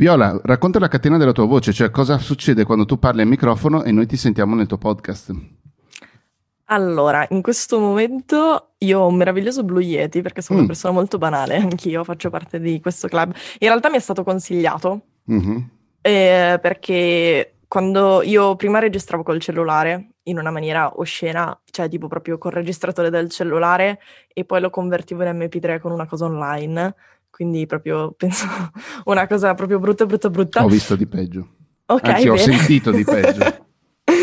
Viola, racconta la catena della tua voce, cioè cosa succede quando tu parli al microfono e noi ti sentiamo nel tuo podcast. Allora, in questo momento io ho un meraviglioso Blue Yeti perché sono mm. una persona molto banale, anch'io faccio parte di questo club. In realtà mi è stato consigliato mm-hmm. eh, perché quando io prima registravo col cellulare in una maniera oscena, cioè tipo proprio col registratore del cellulare e poi lo convertivo in MP3 con una cosa online, quindi proprio penso una cosa proprio brutta, brutta, brutta. Ho visto di peggio. Ok, Anzi, bene. ho sentito di peggio.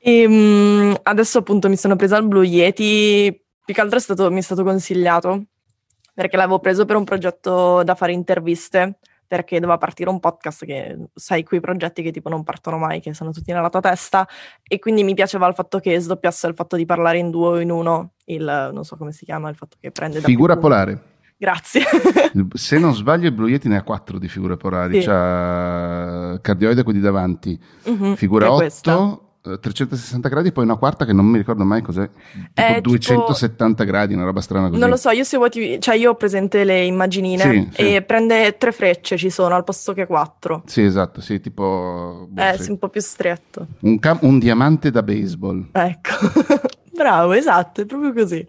E um, adesso appunto mi sono presa il Blue Yeti, più che altro è stato, mi è stato consigliato perché l'avevo preso per un progetto da fare interviste perché doveva partire un podcast che sai quei progetti che tipo non partono mai, che sono tutti nella tua testa e quindi mi piaceva il fatto che sdoppiasse il fatto di parlare in due o in uno, il non so come si chiama, il fatto che prende da Figura polare. Grazie. Se non sbaglio, il Blue Yeti ne ha quattro di figure polari. Sì. C'ha cardioide quelli davanti, uh-huh, figura 8, 360 gradi, poi una quarta che non mi ricordo mai cos'è, tipo 270 tipo, gradi, una roba strana così. Non lo so, io seguo TV, cioè io ho presente le immaginine sì, sì. e prende tre frecce ci sono al posto che quattro. Sì, esatto, sì, tipo... Boh, eh, sì. un po' più stretto. Un, cam- un diamante da baseball. Ecco, bravo, esatto, è proprio così.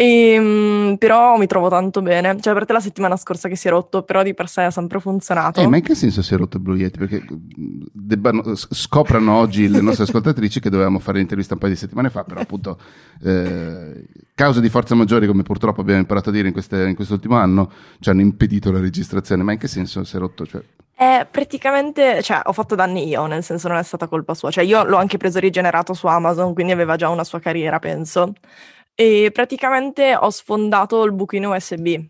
E, um, però mi trovo tanto bene. Cioè, per te la settimana scorsa che si è rotto, però di per sé ha sempre funzionato. Eh, ma in che senso si è rotto il Blue Yeti? Perché debbano, scoprano oggi le nostre ascoltatrici che dovevamo fare l'intervista un paio di settimane fa, però appunto eh, cause di forza maggiori, come purtroppo abbiamo imparato a dire in, queste, in quest'ultimo anno, ci hanno impedito la registrazione. Ma in che senso si è rotto? Cioè... Eh, praticamente, cioè, ho fatto danni io, nel senso non è stata colpa sua. Cioè, io l'ho anche preso rigenerato su Amazon, quindi aveva già una sua carriera, penso e praticamente ho sfondato il buchino USB.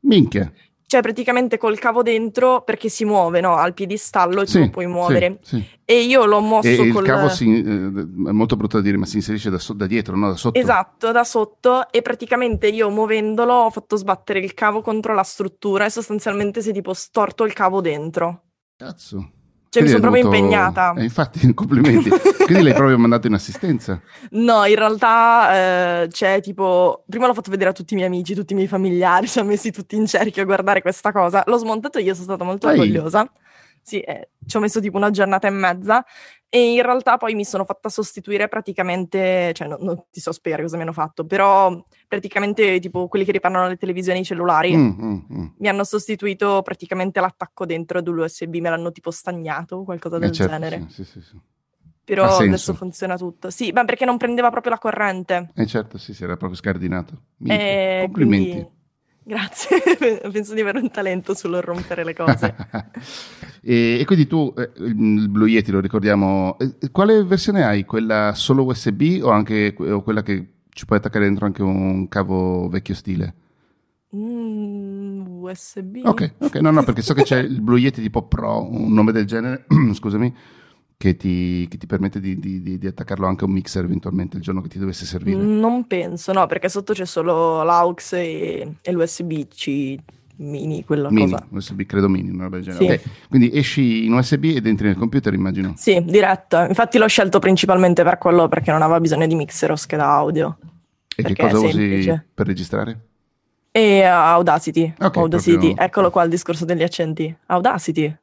Minchia. Cioè, praticamente col cavo dentro perché si muove, no? Al piedistallo e sì, tu lo puoi muovere. Sì, sì. E io l'ho mosso e col... il cavo si, eh, è molto brutto da dire, ma si inserisce da, so- da, dietro, no? Da sotto. Esatto, da sotto. E praticamente io muovendolo ho fatto sbattere il cavo contro la struttura e sostanzialmente si è tipo storto il cavo dentro. Cazzo. Cioè, mi sono proprio dovuto... impegnata. Eh, infatti, complimenti. Quindi l'hai proprio mandato in assistenza? No, in realtà eh, c'è tipo. Prima l'ho fatto vedere a tutti i miei amici, tutti i miei familiari, ci hanno messi tutti in cerchio a guardare questa cosa. L'ho smontato io, sono stata molto orgogliosa. Sì, eh, ci ho messo tipo una giornata e mezza e in realtà poi mi sono fatta sostituire praticamente, cioè no, non ti so spiegare cosa mi hanno fatto, però praticamente tipo quelli che riparano le televisioni cellulari mm, mm, mm. mi hanno sostituito praticamente l'attacco dentro ad USB, me l'hanno tipo stagnato o qualcosa eh, del certo, genere. Sì, sì, sì. Però adesso funziona tutto. Sì, ma perché non prendeva proprio la corrente. Eh certo, sì, si era proprio scardinato. Eh, Complimenti. Quindi Grazie, penso di avere un talento sullo rompere le cose. e, e, quindi tu, eh, il Blue Yeti lo ricordiamo, eh, quale versione hai? Quella solo USB o anche o quella che ci puoi attaccare dentro anche un cavo vecchio stile? Mm, USB? Ok, ok, no, no, perché so che c'è il Blue Yeti tipo Pro, un nome del genere, scusami, che ti, che ti permette di, di, di, attaccarlo anche a un mixer eventualmente il giorno che ti dovesse servire? Non penso, no, perché sotto c'è solo l'AUX e, e l'USB-C mini, quella mini, cosa. USB credo mini, una roba del genere. Sì. Okay. Quindi esci in USB ed entri nel computer, immagino? Sì, diretto. Infatti l'ho scelto principalmente per quello, perché non aveva bisogno di mixer o scheda audio. E che cosa usi per registrare? E uh, Audacity. Okay, Audacity. Proprio... Eccolo qua il discorso degli accenti. Audacity.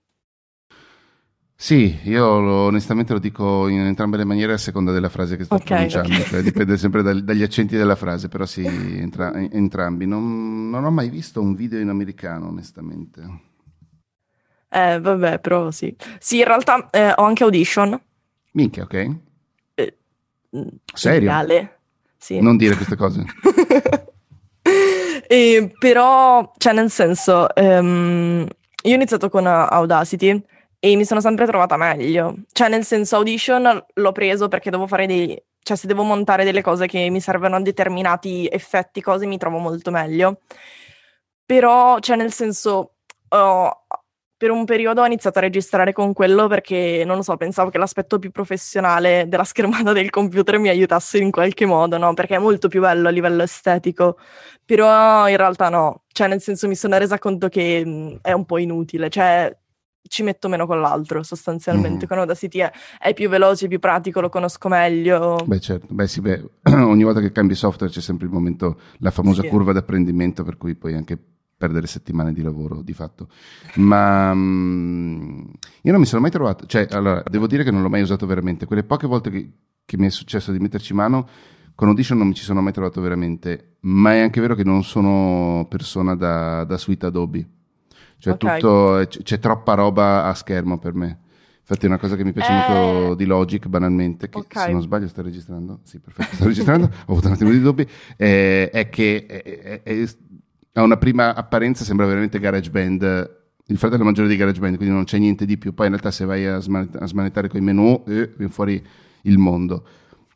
Sì, io lo, onestamente lo dico in entrambe le maniere a seconda della frase che sto okay, pronunciando, okay. Cioè, dipende sempre dal, dagli accenti della frase, però sì, entra, entrambi. Non, non, ho mai visto un video in americano, onestamente. Eh, vabbè, però sì. Sì, in realtà eh, ho anche Audition. Minchia, ok. Eh, Serio? Reale. Sì. Non dire queste cose. e, però, cioè nel senso, um, io ho iniziato con Audacity e mi sono sempre trovata meglio. Cioè, nel senso, Audition l'ho preso perché devo fare dei... Cioè, se devo montare delle cose che mi servono a determinati effetti, cose, mi trovo molto meglio. Però, cioè, nel senso, oh, per un periodo ho iniziato a registrare con quello perché, non lo so, pensavo che l'aspetto più professionale della schermata del computer mi aiutasse in qualche modo, no? Perché è molto più bello a livello estetico. Però in realtà no. Cioè, nel senso, mi sono resa conto che mh, è un po' inutile. Cioè, ci metto meno con l'altro sostanzialmente. Mm. Con Audacity è, è, più veloce, più pratico, lo conosco meglio. Beh certo, beh sì, beh, ogni volta che cambi software c'è sempre il momento, la famosa sì. curva d'apprendimento per cui poi anche perdere settimane di lavoro di fatto. Ma um, io non mi sono mai trovato, cioè, allora, devo dire che non l'ho mai usato veramente. Quelle poche volte che, che mi è successo di metterci mano, con Audition non mi ci sono mai trovato veramente. Ma è anche vero che non sono persona da, da suite Adobe. Cioè, okay. tutto, c'è troppa roba a schermo per me. Infatti è una cosa che mi piace eh... molto di Logic, banalmente, che okay. se non sbaglio sta registrando, sì perfetto, sto registrando, ho avuto un attimo di dubbi, eh, è che è, è, a una prima apparenza sembra veramente GarageBand, il fratello maggiore di GarageBand, quindi non c'è niente di più, poi in realtà se vai a, sman- a smanettare con i menu, eh, viene fuori il mondo,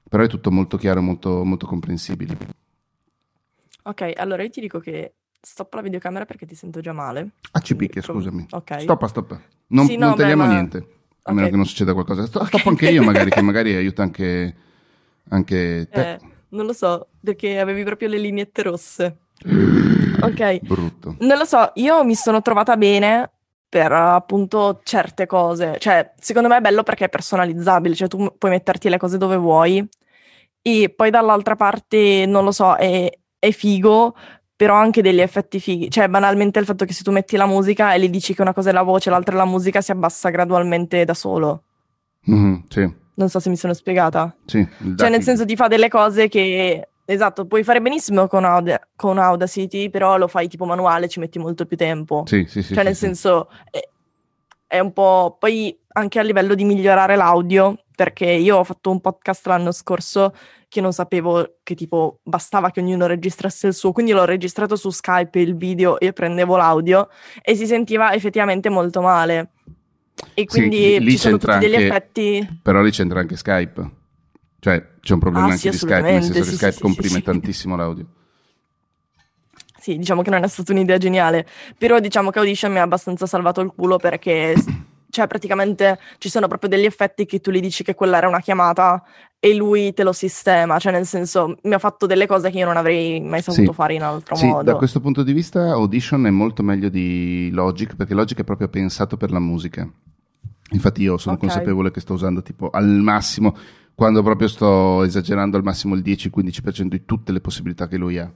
però è tutto molto chiaro, molto, molto comprensibile. Ok, allora io ti dico che stop la videocamera perché ti sento già male. Ah, ci picchia, scusami. Ok. Stoppa, stoppa. Non, sì, no, non tagliamo beh, niente. A meno okay. che non succeda qualcosa. Stoppo okay. anche io, magari, che magari aiuta anche, anche te. Eh, non lo so, perché avevi proprio le lineette rosse. ok. Brutto. Non lo so, io mi sono trovata bene per appunto certe cose. Cioè, secondo me è bello perché è personalizzabile, cioè tu puoi metterti le cose dove vuoi. E poi dall'altra parte, non lo so, è, è figo però anche degli effetti fighi. Cioè, banalmente il fatto che se tu metti la musica e gli dici che una cosa è la voce, l'altra è la musica, si abbassa gradualmente da solo. Mm, sì. Non so se mi sono spiegata. Sì. Cioè, nel senso ti fa delle cose che... Esatto, puoi fare benissimo con, Aud- con Audacity, però lo fai tipo manuale, ci metti molto più tempo. Sì, sì, sì. Cioè, sì, nel sì. senso, è, è un po'... Poi anche a livello di migliorare l'audio, perché io ho fatto un podcast l'anno scorso che non sapevo che tipo bastava che ognuno registrasse il suo, quindi l'ho registrato su Skype il video e prendevo l'audio e si sentiva effettivamente molto male. E quindi sì, lì ci sono tutti anche, degli effetti. Però lì c'entra anche Skype. Cioè c'è un problema ah, anche sì, di Skype, nel senso sì, che Skype comprime tantissimo l'audio. Sì, diciamo che non è stata un'idea geniale, però diciamo che Audition mi ha abbastanza salvato il culo perché cioè praticamente ci sono proprio degli effetti che tu gli dici che quella era una chiamata e lui te lo sistema, cioè nel senso mi ha fatto delle cose che io non avrei mai saputo sì. fare in altro sì, modo. Da questo punto di vista Audition è molto meglio di Logic perché Logic è proprio pensato per la musica. Infatti io sono okay. consapevole che sto usando tipo al massimo, quando proprio sto esagerando al massimo il 10-15% di tutte le possibilità che lui ha.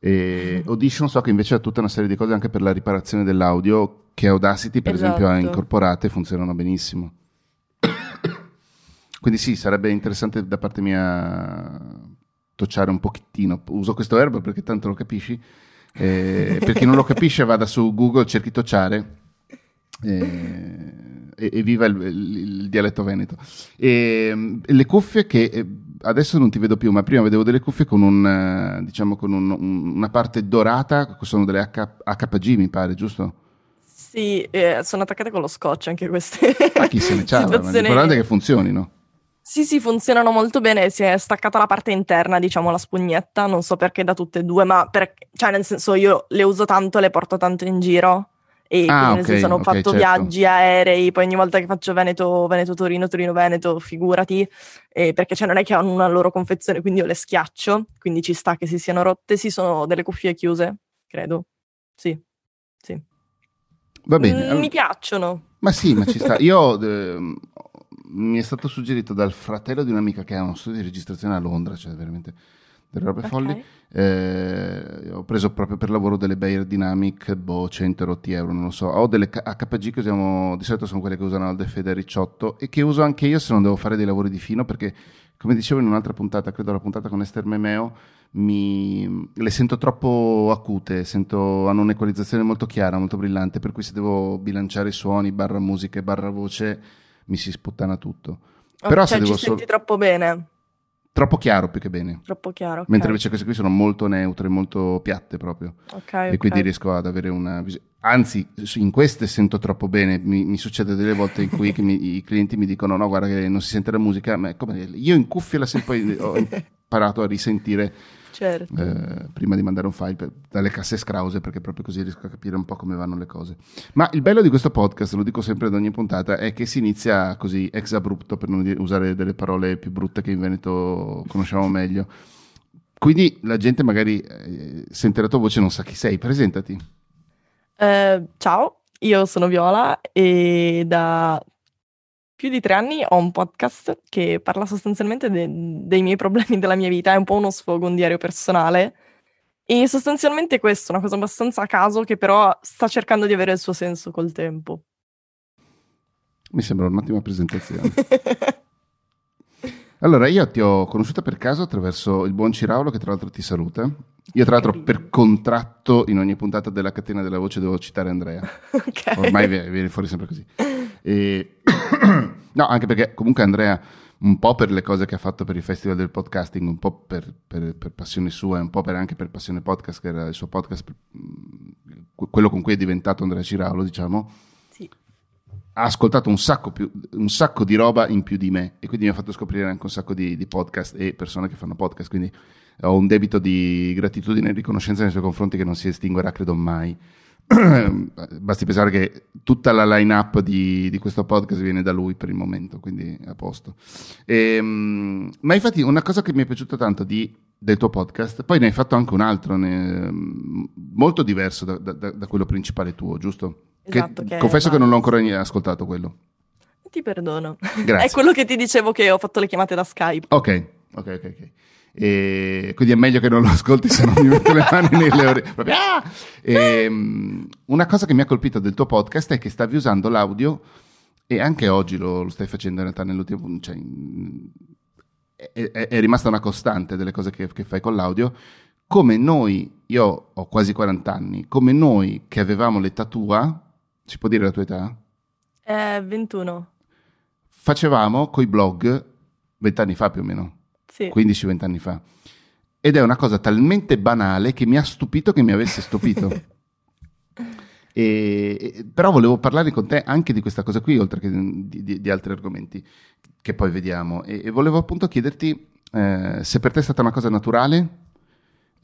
E Audition so che invece ha tutta una serie di cose anche per la riparazione dell'audio che Audacity per esatto. esempio ha incorporate e funzionano benissimo. Quindi sì, sarebbe interessante da parte mia tocciare un pochettino. Uso questo verbo perché tanto lo capisci. Eh, per chi non lo capisce vada su Google, cerchi tocciare eh, e, viva il, il, il, dialetto veneto. E, le cuffie che eh, adesso non ti vedo più, ma prima vedevo delle cuffie con, un, eh, diciamo, con un, un, una parte dorata, sono delle H, HPG mi pare, giusto? Sì, eh, sono attaccate con lo scotch anche queste. Ma chi se ne c'ha? L'importante è che funzionino. Sì, sì, funzionano molto bene. Si è staccata la parte interna, diciamo, la spugnetta. Non so perché da tutte e due, ma per... cioè, nel senso, io le uso tanto, le porto tanto in giro. E ah, quindi, nel senso, hanno okay, fatto certo. viaggi aerei. Poi ogni volta che faccio Veneto, Veneto, Torino, Torino, Veneto, figurati. Eh, perché cioè, non è che hanno una loro confezione, quindi io le schiaccio. Quindi ci sta che si siano rotte. Sì, sono delle cuffie chiuse, credo. Sì, sì. Va bene. Mm, mi piacciono. Ma sì, ma ci sta. Io eh, mi è stato suggerito dal fratello di un'amica che ha uno studio di registrazione a Londra, cioè veramente delle robe okay. folli. Eh, ho preso proprio per lavoro delle Bayer Dynamic, boh, 100 rotti euro, non lo so. Ho delle HPG che usiamo, di solito sono quelle che usano Alde Fede Ricciotto e che uso anche io se non devo fare dei lavori di fino perché, come dicevo in un'altra puntata, credo la puntata con Esther Memeo, mi, le sento troppo acute, sento, hanno un'equalizzazione molto chiara, molto brillante, per cui se devo bilanciare i suoni, barra musica e barra voce mi si sputtana tutto. Però cioè, se devo ci solo... senti troppo bene. Troppo chiaro più che bene. Troppo chiaro. Okay. Mentre invece queste qui sono molto neutre, molto piatte proprio. Okay, e okay. quindi riesco ad avere una visione. Anzi, in queste sento troppo bene. Mi, mi succede delle volte in cui mi, i clienti mi dicono: No, guarda, che non si sente la musica. Ma come, io in cuffia la sento, poi ho imparato a risentire certo. eh, prima di mandare un file per, dalle casse scrause perché proprio così riesco a capire un po' come vanno le cose. Ma il bello di questo podcast, lo dico sempre ad ogni puntata, è che si inizia così ex abrupto per non usare delle parole più brutte che in Veneto conosciamo meglio. Quindi la gente magari eh, sente la tua voce e non sa chi sei. Presentati. Uh, ciao, io sono Viola e da più di tre anni ho un podcast che parla sostanzialmente de- dei miei problemi della mia vita, è un po' uno sfogo, un diario personale. E sostanzialmente questo, una cosa abbastanza a caso che però sta cercando di avere il suo senso col tempo. Mi sembra un'ottima presentazione. allora, io ti ho conosciuta per caso attraverso il buon Ciraulo che tra l'altro ti saluta. Io tra l'altro per contratto in ogni puntata della catena della voce devo citare Andrea. Ok. Ormai viene fuori sempre così. E... no, anche perché comunque Andrea un po' per le cose che ha fatto per il Festival del Podcasting, un po' per, per- per passione sua e un po' per- anche per passione podcast, che era il suo podcast, mh, quello con cui è diventato Andrea Ciraulo, diciamo, Sì. ha ascoltato un sacco, più- un sacco di roba in più di me e quindi mi ha fatto scoprire anche un sacco di, di podcast e persone che fanno podcast, quindi ho un debito di gratitudine e riconoscenza nei suoi confronti che non si estinguerà, credo mai. Basti pensare che tutta la line-up di, di questo podcast viene da lui per il momento, quindi è a posto. Ehm, ma infatti una cosa che mi è piaciuta tanto di- del tuo podcast, poi ne hai fatto anche un altro, ne- molto diverso da, da- da quello principale tuo, giusto? Che- Esatto, che è confesso che non l'ho ancora ascoltato quello. Ti perdono. Grazie. È quello che ti dicevo che ho fatto le chiamate da Skype. Ok, ok, ok. ok. E quindi è meglio che non lo ascolti se non mi metto le mani nelle orecchie. Proprio, ah! Ehm, una cosa che mi ha colpito del tuo podcast è che stavi usando l'audio e anche oggi lo, lo stai facendo in realtà nell'ultimo... Cioè, è, è- è rimasta una costante delle cose che, che fai con l'audio. Come noi, io ho quasi 40 anni, come noi che avevamo l'età tua, si può dire la tua età? È 21. Facevamo coi blog vent'anni fa più o meno. Sì. 15-20 anni fa. Ed è una cosa talmente banale che mi ha stupito che mi avesse stupito. E- e- però volevo parlare con te anche di questa cosa qui, oltre che di, di- di altri argomenti che poi vediamo. E, e volevo appunto chiederti eh, se per te è stata una cosa naturale.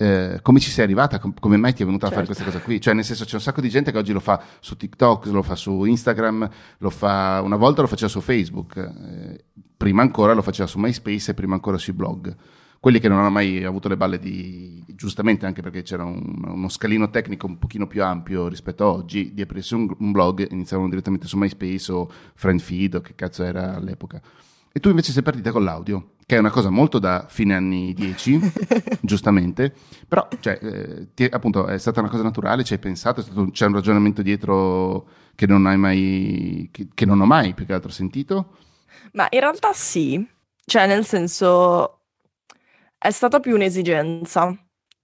Eh, come ci sei arrivata? Com- come mai ti è venuta a fare Certo. questa cosa qui? Cioè, nel senso, c'è un sacco di gente che oggi lo fa su TikTok, lo fa su Instagram, lo fa una volta lo faceva su Facebook, eh, prima ancora lo faceva su MySpace e prima ancora sui blog. Quelli che non hanno mai avuto le balle di, giustamente anche perché c'era un- uno scalino tecnico un pochino più ampio rispetto a oggi, di aprirsi un, un blog, iniziavano direttamente su MySpace o FriendFeed o che cazzo era all'epoca. E tu invece sei partita con l'audio, che è una cosa molto da fine anni 10, giustamente, però cioè, eh, ti- appunto è stata una cosa naturale, ci hai pensato, un- c'è un ragionamento dietro che non hai mai, che, che non ho mai più che altro sentito? Ma in realtà sì, cioè nel senso è stata più un'esigenza.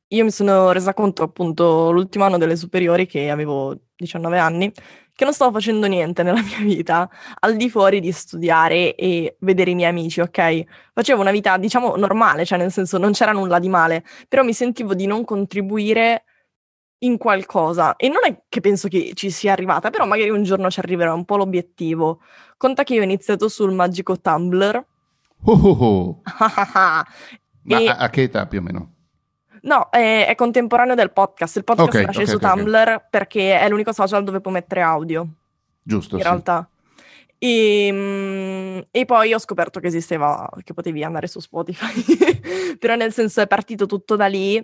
Io mi sono resa conto appunto l'ultimo anno delle superiori che avevo 19 anni che non stavo facendo niente nella mia vita al di fuori di studiare e vedere i miei amici, ok? Facevo una vita diciamo normale, cioè nel senso non c'era nulla di male, però mi sentivo di non contribuire in qualcosa e non è che penso che ci sia arrivata, però magari un giorno ci arriverà un po' l'obiettivo. Conta che io ho iniziato sul magico Tumblr. Oh, oh, oh. Ma E- a, a che età più o meno? No, è, è contemporaneo del podcast. Il podcast Ok, nasce ok, su ok, ok. Tumblr perché è l'unico social dove puoi mettere audio, Giusto, in sì. realtà. E, mm, e poi ho scoperto che esisteva, che potevi andare su Spotify, però nel senso è partito tutto da lì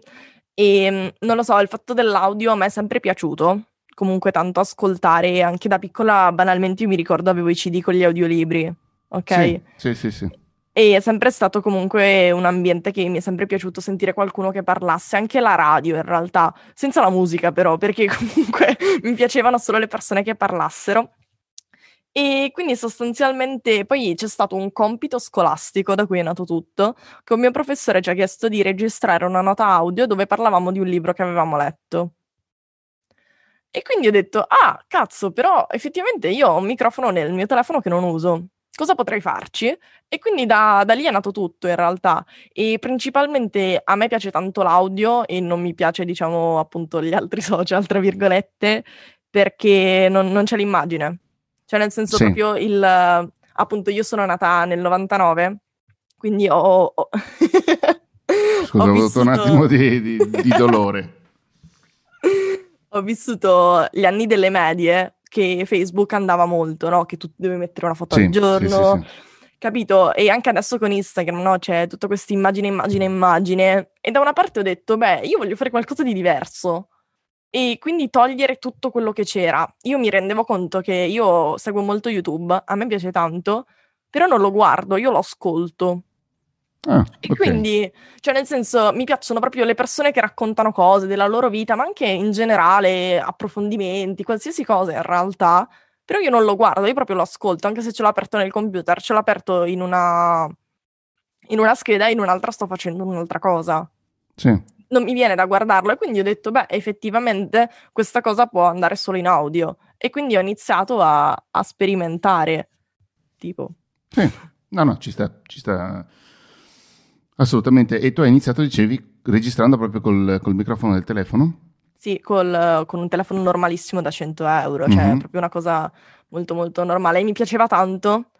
e mm, non lo so, il fatto dell'audio a me è sempre piaciuto, comunque tanto ascoltare, anche da piccola banalmente io mi ricordo avevo i CD con gli audiolibri, ok? Sì, sì, sì, sì. E è sempre stato comunque un ambiente che mi è sempre piaciuto sentire qualcuno che parlasse, anche la radio in realtà, senza la musica però, perché comunque mi piacevano solo le persone che parlassero. E quindi sostanzialmente poi c'è stato un compito scolastico da cui è nato tutto, che un mio professore ci ha chiesto di registrare una nota audio dove parlavamo di un libro che avevamo letto. E quindi ho detto, ah, cazzo, però effettivamente io ho un microfono nel mio telefono che non uso. Cosa potrei farci? E quindi da, da lì è nato tutto in realtà. E principalmente a me piace tanto l'audio e non mi piace, diciamo, appunto gli altri social, tra virgolette, perché non, non c'è l'immagine. Cioè, nel senso Sì. proprio il... Appunto, io sono nata nel 99, quindi ho... ho- Scusa, ho, avuto un attimo di, di- di dolore. Ho vissuto gli anni delle medie che Facebook andava molto, no? Che tu devi mettere una foto Sì, al giorno, sì, sì, capito? E anche adesso con Instagram, no? C'è tutta questa immagine, immagine, immagine. E da una parte ho detto, beh, io voglio fare qualcosa di diverso. E quindi togliere tutto quello che c'era. Io mi rendevo conto che io seguo molto YouTube, a me piace tanto, però non lo guardo, io lo ascolto. Ah, E ok. quindi, cioè nel senso, mi piacciono proprio le persone che raccontano cose della loro vita, ma anche in generale approfondimenti, qualsiasi cosa in realtà. Però io non lo guardo, io proprio lo ascolto, anche se ce l'ho aperto nel computer, ce l'ho aperto in una, in una scheda e in un'altra sto facendo un'altra cosa. Sì. Non mi viene da guardarlo e quindi ho detto, beh, effettivamente questa cosa può andare solo in audio. E quindi ho iniziato a, a sperimentare, tipo. Sì. No, no, ci sta, ci sta assolutamente. E tu hai iniziato, dicevi, registrando proprio col, col microfono del telefono? Sì, col- con un telefono normalissimo da 100 euro, cioè Mhm. è proprio una cosa molto molto normale e mi piaceva tanto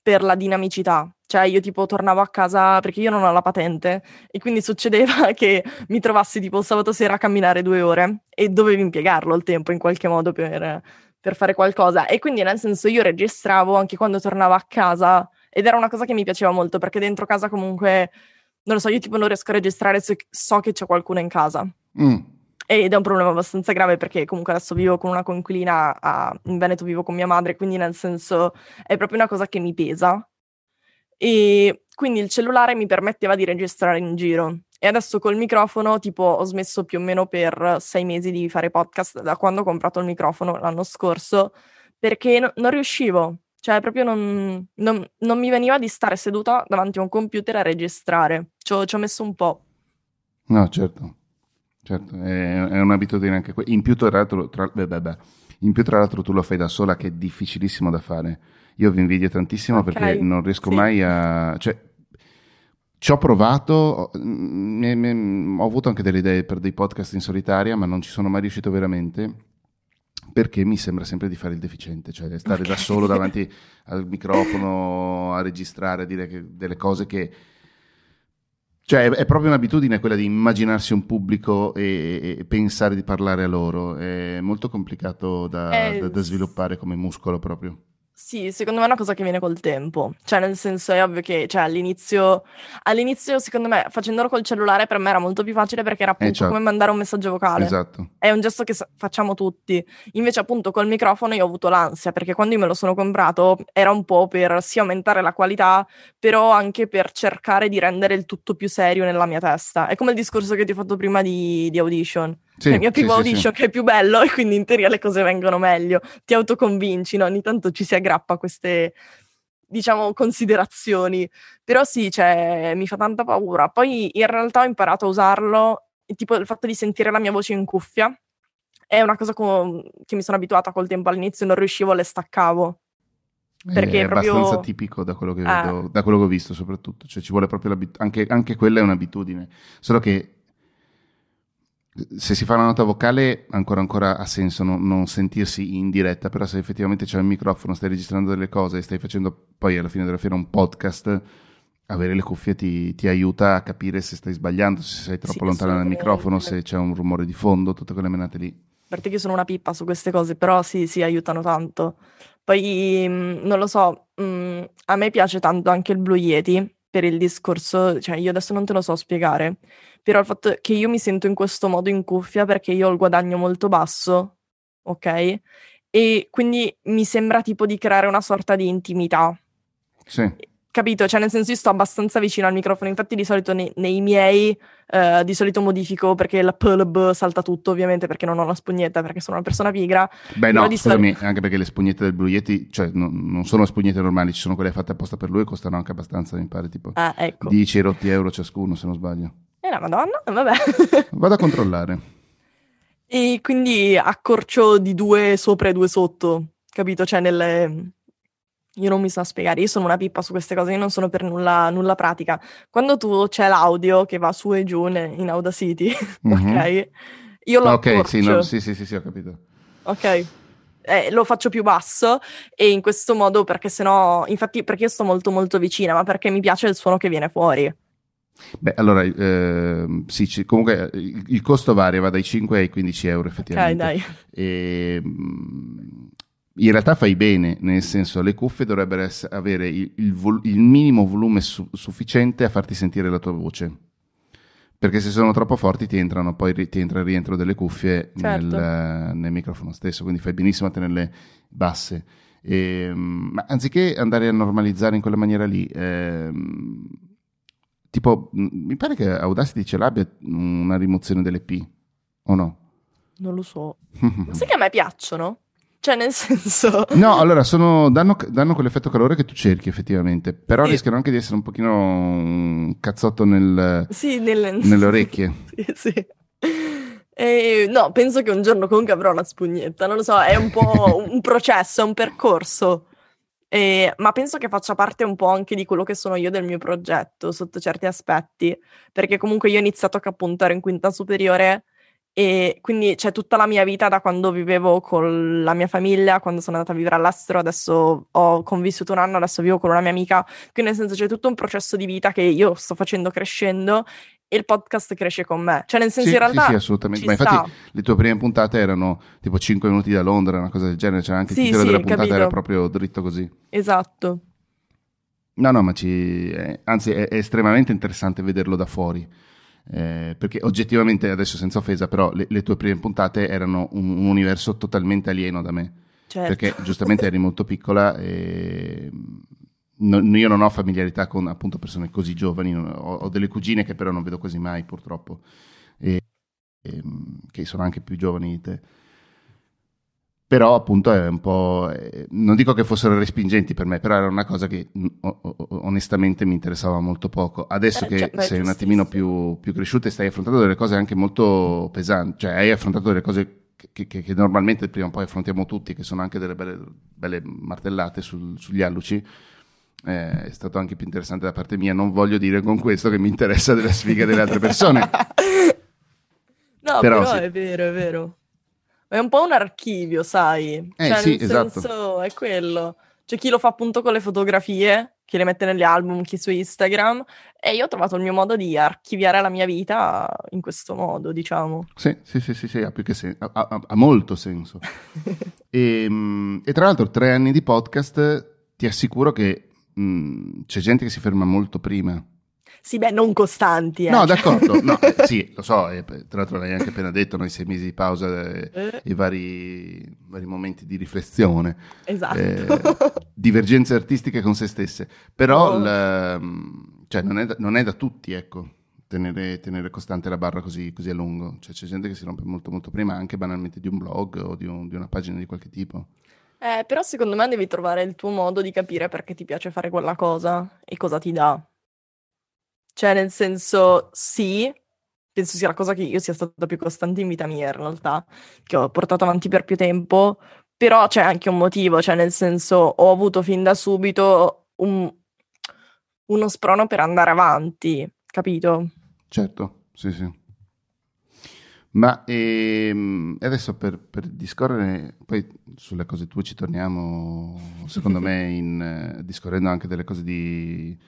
per la dinamicità, cioè io tipo tornavo a casa perché io non ho la patente e quindi succedeva che mi trovassi tipo sabato sera a camminare due ore e dovevi impiegarlo il tempo in qualche modo per, per fare qualcosa e quindi nel senso io registravo anche quando tornavo a casa ed era una cosa che mi piaceva molto perché dentro casa comunque, non lo so, io tipo non riesco a registrare se so che c'è qualcuno in casa. Mm. Ed è un problema abbastanza grave perché comunque adesso vivo con una coinquilina, a- in Veneto vivo con mia madre, quindi nel senso è proprio una cosa che mi pesa. E quindi il cellulare mi permetteva di registrare in giro. E adesso col microfono, tipo, ho smesso più o meno per sei mesi di fare podcast da quando ho comprato il microfono l'anno scorso, perché no- non riuscivo. Cioè, proprio non, non- non mi veniva di stare seduta davanti a un computer a registrare. Ci ho, ci ho messo un po'. No, certo, certo, è, è un'abitudine anche quella. In più, tra l'altro, tra, beh, beh, beh. In più, tra l'altro, tu lo fai da sola, che è difficilissimo da fare. Io vi invidio tantissimo Ok, perché non riesco sì. mai a... Cioè, ci ho provato, ho, mi- mi- ho avuto anche delle idee per dei podcast in solitaria, ma non ci sono mai riuscito veramente perché mi sembra sempre di fare il deficiente, cioè stare da Ok. solo davanti al microfono a registrare, a dire che- delle cose che... Cioè è, è proprio un'abitudine quella di immaginarsi un pubblico e, e pensare di parlare a loro, è molto complicato da, Eh, da- da sviluppare come muscolo proprio. Sì, secondo me è una cosa che viene col tempo. Cioè, nel senso, è ovvio che, cioè, all'inizio, all'inizio, secondo me, facendolo col cellulare per me era molto più facile perché era appunto certo. come mandare un messaggio vocale. Esatto. È un gesto che facciamo tutti. Invece, appunto, col microfono io ho avuto l'ansia perché quando io me lo sono comprato era un po' per sì aumentare la qualità, però anche per cercare di rendere il tutto più serio nella mia testa. È come il discorso che ti ho fatto prima di, di Audition. Sì, il mio sì, primo sì, audition che è più bello e quindi in teoria le cose vengono meglio. Ti autoconvinci, no? Ogni tanto ci si aggrappa a queste, diciamo, considerazioni. Però sì, cioè, mi fa tanta paura. Poi in realtà ho imparato a usarlo, tipo il fatto di sentire la mia voce in cuffia è una cosa co- che mi sono abituata col tempo. All'inizio non riuscivo, le staccavo. Perché è proprio- abbastanza tipico da quello che, Ah. vedo, da quello che ho visto soprattutto, cioè ci vuole proprio l'abitudine, anche, anche quella è un'abitudine, solo che se si fa una nota vocale ancora ancora ha senso non, non sentirsi in diretta, però se effettivamente c'è il microfono, stai registrando delle cose e stai facendo poi alla fine della fiera un podcast, avere le cuffie ti, ti aiuta a capire se stai sbagliando, se sei troppo Sì, lontano dal microfono, se c'è un rumore di fondo, tutte quelle menate lì. Che io sono una pippa su queste cose, però sì, sì, aiutano tanto. Poi, mh, non lo so, mh, a me piace tanto anche il Blue Yeti per il discorso, cioè io adesso non te lo so spiegare, però il fatto che io mi sento in questo modo in cuffia perché io ho il guadagno molto basso, ok? E quindi mi sembra tipo di creare una sorta di intimità. Sì. Capito? Cioè, nel senso, io sto abbastanza vicino al microfono. Infatti, di solito nei, nei miei, eh, di solito modifico perché la P, la B salta tutto, ovviamente, perché non ho la spugnetta, perché sono una persona pigra. Beh, no, scusami, anche perché le spugnette del Blue Yeti, cioè no- non sono spugnette normali, ci sono quelle fatte apposta per lui e costano anche abbastanza, mi pare, tipo Ah, ecco. 10 rotti euro ciascuno, se non sbaglio. E la madonna, vabbè. Vado a controllare. e quindi accorcio di due sopra e due sotto, capito? Cioè, nelle... Io non mi so spiegare, io sono una pippa su queste cose, io non sono per nulla, nulla pratica. Quando tu c'è l'audio che va su e giù in Audacity, Mhm. ok? Io lo ok, sì, no, sì, sì, sì, sì, ho capito. Ok. Eh, lo faccio più basso e in questo modo perché sennò, infatti perché io sto molto molto vicina, ma perché mi piace il suono che viene fuori. Beh, allora, ehm, sì, ci- comunque eh, il, il costo varia, va dai 5 ai 15 euro Ok, effettivamente. dai. E, mm, in realtà fai bene, nel senso le cuffie dovrebbero ess- avere il, il vol- il minimo volume su- sufficiente a farti sentire la tua voce. Perché se sono troppo forti ti entrano, poi ri- ti entra il rientro delle cuffie Certo. nel, nel microfono stesso, quindi fai benissimo a tenerle basse. E, mm, ma anziché andare a normalizzare in quella maniera lì, ehm, tipo, mi pare che Audacity ce l'abbia una rimozione delle P, o no? Non lo so. Ma sai che a me piacciono? Cioè, nel senso... No, allora, sono, danno, danno, quell'effetto calore che tu cerchi effettivamente, però sì. rischiano anche di essere un pochino un cazzotto nel, sì, nel... nelle orecchie. sì, sì. E, no, penso che un giorno comunque avrò una spugnetta, non lo so, è un po' un processo, è un percorso. E, ma penso che faccia parte un po' anche di quello che sono io del mio progetto, sotto certi aspetti, perché comunque io ho iniziato a ero in quinta superiore e quindi c'è tutta la mia vita da quando vivevo con la mia famiglia, quando sono andata a vivere all'estero, adesso ho convissuto un anno, adesso vivo con una mia amica, quindi nel senso c'è tutto un processo di vita che io sto facendo crescendo e il podcast cresce con me. Cioè, nel senso, sì, in realtà. Sì, sì, assolutamente. Ma infatti, sta. le tue prime puntate erano tipo 5 minuti da Londra, una cosa del genere. Cioè, anche il sì, titolo sì, della puntata capito. era proprio dritto così. Esatto. No, no, ma ci. È, anzi, è, è, estremamente interessante vederlo da fuori. Eh, perché oggettivamente, adesso senza offesa, però le, le tue prime puntate erano un, un, universo totalmente alieno da me. Certo. Perché giustamente eri molto piccola e No, io non ho familiarità con appunto persone così giovani, ho, ho, delle cugine che però non vedo quasi mai purtroppo, e, e, che sono anche più giovani di te. Però appunto è un po'... Eh, non dico che fossero respingenti per me, però era una cosa che o, onestamente mi interessava molto poco. Adesso eh, che cioè, sei un attimino più, più cresciuta e stai affrontando delle cose anche molto pesanti, cioè hai affrontato delle cose che, che, che normalmente prima o poi affrontiamo tutti, che sono anche delle belle, belle martellate sul, sugli alluci, eh, è stato anche più interessante da parte mia. Non voglio dire con questo che mi interessa della sfiga delle altre persone. no, però, però sì. è vero, è vero. È un po' un archivio, sai? Eh, cioè, sì, nel esatto. senso, è quello. C'è chi lo fa appunto con le fotografie, chi le mette negli album, chi su Instagram. E io ho trovato il mio modo di archiviare la mia vita in questo modo, diciamo. Sì, sì, sì, sì, sì ha, più che sen- ha, ha, ha molto senso. e, e tra l'altro, tre anni di podcast, ti assicuro che mh, c'è gente che si ferma molto prima. Sì, beh, non costanti. Eh. No, d'accordo. No, eh, sì, lo so, eh, tra l'altro l'hai anche appena detto, noi sei mesi di pausa e Eh. i vari, vari momenti di riflessione, Esatto. eh, divergenze artistiche con se stesse. Però Oh. la- cioè, non, è da, non è da tutti, ecco, tenere, tenere costante la barra così, così a lungo. Cioè, c'è gente che si rompe molto molto prima, anche banalmente di un blog o di, un- di una pagina di qualche tipo. Eh, però secondo me devi trovare il tuo modo di capire perché ti piace fare quella cosa e cosa ti dà. Cioè, nel senso, sì, penso sia la cosa che io sia stata più costante in vita mia, in realtà, che ho portato avanti per più tempo, però c'è anche un motivo, cioè, nel senso, ho avuto fin da subito un- uno sprono per andare avanti, capito? Certo, sì, sì. Ma ehm, adesso per, per discorrere, poi sulle cose tue ci torniamo, secondo me, in, eh, discorrendo anche delle cose di,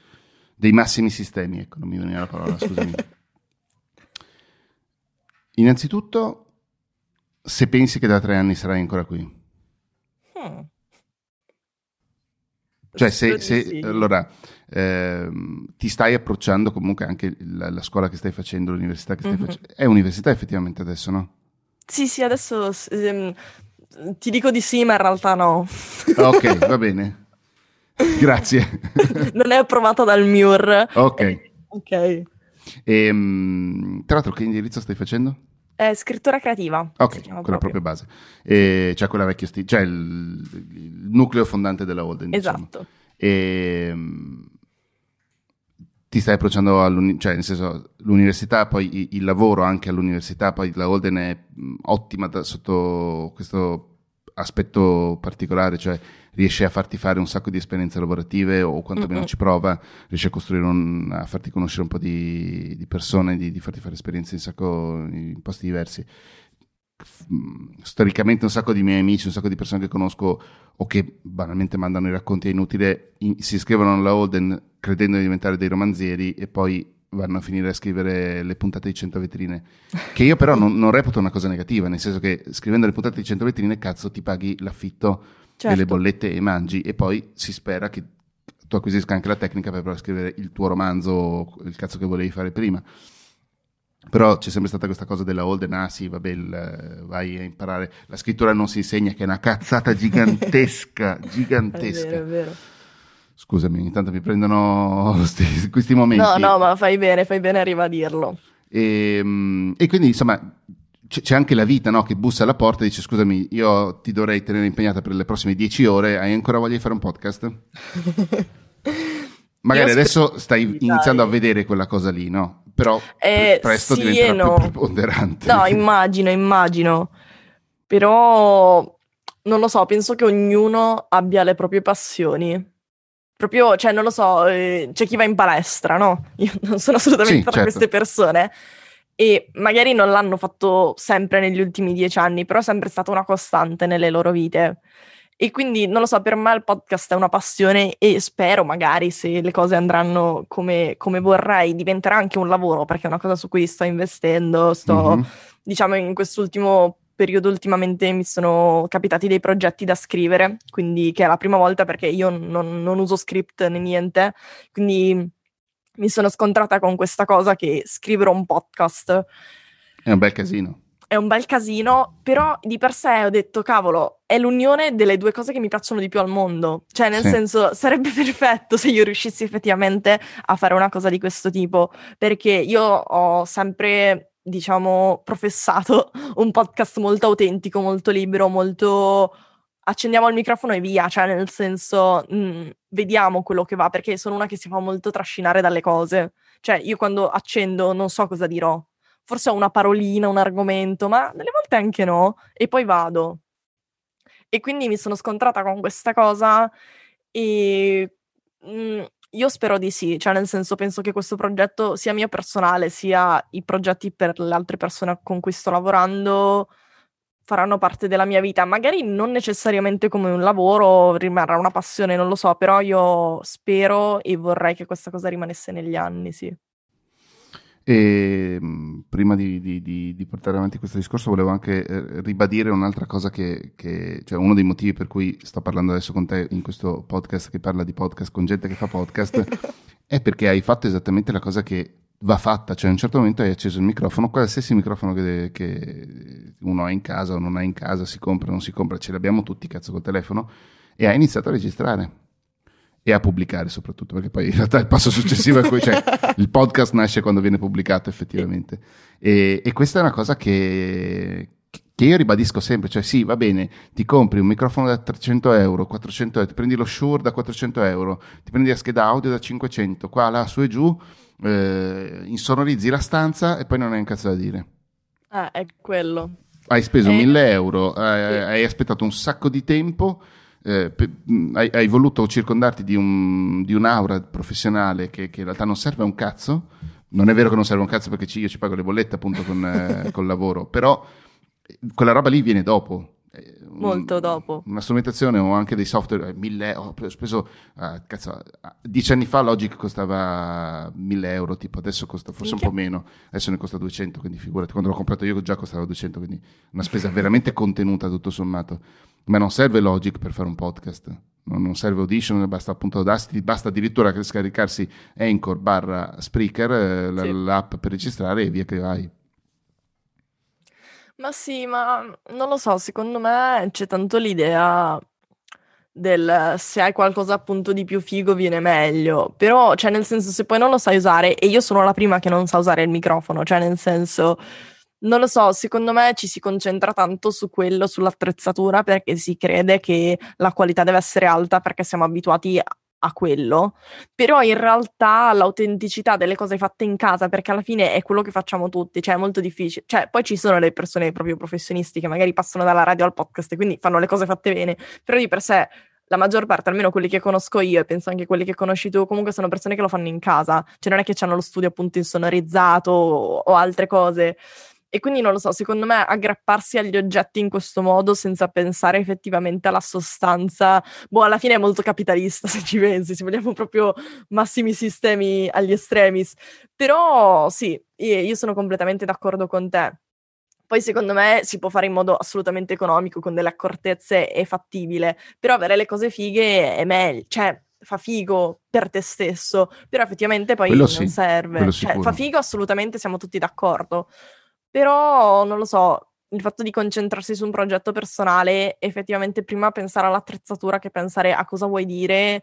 dei massimi sistemi, ecco, non mi veniva la parola, scusami. Innanzitutto, se pensi che da tre anni sarai ancora qui, Hmm. cioè se, se- sì. allora ehm, ti stai approcciando comunque anche la, la scuola che stai facendo, l'università che stai Mhm. facendo, è università effettivamente adesso, no? Sì, sì, adesso ehm, ti dico di sì, ma in realtà no. Ok, va bene. Grazie. non è approvata dal MIUR. Ok. Ok. Ehm, tra l'altro, che indirizzo stai facendo? È scrittura creativa. Ok, quella proprio base. E, cioè quella vecchia stile, cioè il, il nucleo fondante della Holden. diciamo. Esatto. Ehm, ti stai approcciando all'università, cioè nel senso l'università, poi il lavoro anche all'università, poi la Holden è ottima da- sotto questo aspetto particolare, cioè riesce a farti fare un sacco di esperienze lavorative o quantomeno Mm-mm. ci prova, riesce a costruire un, a farti conoscere un po' di, di persone, di, di farti fare esperienze in, sacco, in posti diversi. Mh, Storicamente un sacco di miei amici, un sacco di persone che conosco o che banalmente mandano i racconti a inutile, in- si iscrivono alla Holden credendo di diventare dei romanzieri e poi vanno a finire a scrivere le puntate di 100 vetrine. Che io però non, non reputo una cosa negativa, nel senso che scrivendo le puntate di 100 vetrine, cazzo, ti paghi l'affitto Certo. delle bollette e mangi e poi si spera che tu acquisisca anche la tecnica per provare a scrivere il tuo romanzo o il cazzo che volevi fare prima. Però c'è sempre stata questa cosa della Holden, ah sì, vabbè, il- vai a imparare. La scrittura non si insegna, che è una cazzata gigantesca, È gigantesca. vero, è vero. Scusami, intanto mi prendono sti, questi momenti. No, no, ma fai bene, fai bene a ribadirlo. E, mm, e quindi, insomma, c'è anche la vita no? che bussa alla porta e dice scusami io ti dovrei tenere impegnata per le prossime dieci ore hai ancora voglia di fare un podcast? magari adesso stai iniziando a vedere quella cosa lì no? però eh, presto sì diventerà no. più preponderante no immagino immagino però non lo so penso che ognuno abbia le proprie passioni proprio, cioè, non lo so, eh, c'è chi va in palestra, no? Io non sono assolutamente sì, tra certo. queste persone. E magari non l'hanno fatto sempre negli ultimi dieci anni, però è sempre stata una costante nelle loro vite. E quindi, non lo so, per me il podcast è una passione e spero magari se le cose andranno come, come vorrei, diventerà anche un lavoro, perché è una cosa su cui sto investendo, sto, mm-hmm. diciamo, in quest'ultimo periodo ultimamente mi sono capitati dei progetti da scrivere, quindi che è la prima volta perché io non, non uso script né niente, quindi mi sono scontrata con questa cosa che scriverò un podcast. È un bel casino. È un bel casino, però di per sé ho detto, cavolo, è l'unione delle due cose che mi piacciono di più al mondo. Cioè, nel sì. senso, sarebbe perfetto se io riuscissi effettivamente a fare una cosa di questo tipo, perché io ho sempre diciamo, professato un podcast molto autentico, molto libero, molto accendiamo il microfono e via, cioè nel senso mh, mm, vediamo quello che va, perché sono una che si fa molto trascinare dalle cose. Cioè io quando accendo non so cosa dirò, forse ho una parolina, un argomento, ma delle volte anche no, e poi vado. E quindi mi sono scontrata con questa cosa e mh, mm, io spero di sì, cioè nel senso penso che questo progetto sia mio personale, sia i progetti per le altre persone con cui sto lavorando faranno parte della mia vita, magari non necessariamente come un lavoro, rimarrà una passione, non lo so, però io spero e vorrei che questa cosa rimanesse negli anni, sì. E mm, prima di, di, di, di, portare avanti questo discorso volevo anche eh, ribadire un'altra cosa che, che, cioè uno dei motivi per cui sto parlando adesso con te in questo podcast che parla di podcast con gente che fa podcast è perché hai fatto esattamente la cosa che va fatta, cioè a un certo momento hai acceso il microfono, qualsiasi microfono che, che uno ha in casa o non ha in casa, si compra o non si compra, ce l'abbiamo tutti cazzo col telefono e hai iniziato a registrare e a pubblicare soprattutto, perché poi in realtà il passo successivo è quello, cioè il podcast nasce quando viene pubblicato effettivamente. E, e questa è una cosa che, che io ribadisco sempre, cioè sì, va bene, ti compri un microfono da 300 euro, 400 euro, ti prendi lo Shure da 400 euro, ti prendi la scheda audio da 500, qua, là, su e giù, eh, insonorizzi la stanza e poi non hai un cazzo da dire. Ah, è quello. Hai speso eh, 1000 euro, eh, hai aspettato un sacco di tempo eh, pe, hai, hai, voluto circondarti di, un, di un'aura professionale che, che, in realtà non serve a un cazzo. Non è vero che non serve a un cazzo perché io ci pago le bollette appunto con eh, col lavoro, però eh, quella roba lì viene dopo. Eh, Molto dopo. Una strumentazione o anche dei software, mille, ho speso, uh, cazzo, dieci anni fa Logic costava 1000 euro, tipo adesso costa forse un po' meno, adesso ne costa 200, quindi figurati, quando l'ho comprato io già costava 200, quindi una spesa veramente contenuta tutto sommato. Ma non serve Logic per fare un podcast, non serve Audition, basta appunto Audacity, basta addirittura scaricarsi Anchor barra Spreaker, eh, sì. l'app per registrare e via che vai. Ma sì, ma non lo so, secondo me c'è tanto l'idea del se hai qualcosa appunto di più figo viene meglio, però cioè nel senso se poi non lo sai usare e io sono la prima che non sa usare il microfono, cioè nel senso non lo so, secondo me ci si concentra tanto su quello, sull'attrezzatura, perché si crede che la qualità deve essere alta perché siamo abituati a, a quello, però in realtà l'autenticità delle cose fatte in casa, perché alla fine è quello che facciamo tutti, cioè è molto difficile. Cioè, poi ci sono le persone proprio professionisti che magari passano dalla radio al podcast e quindi fanno le cose fatte bene, però di per sé la maggior parte, almeno quelli che conosco io e penso anche quelli che conosci tu, comunque sono persone che lo fanno in casa, cioè non è che hanno lo studio appunto insonorizzato o, o altre cose. E quindi non lo so, secondo me aggrapparsi agli oggetti in questo modo senza pensare effettivamente alla sostanza, boh, alla fine è molto capitalista se ci pensi, se vogliamo proprio massimi sistemi agli estremis. Però sì, io sono completamente d'accordo con te. Poi secondo me si può fare in modo assolutamente economico, con delle accortezze e fattibile, però avere le cose fighe è meglio, cioè fa figo per te stesso, però effettivamente poi quello non sì, serve. Cioè, fa figo assolutamente, siamo tutti d'accordo. Però non lo so, il fatto di concentrarsi su un progetto personale, effettivamente prima pensare all'attrezzatura che pensare a cosa vuoi dire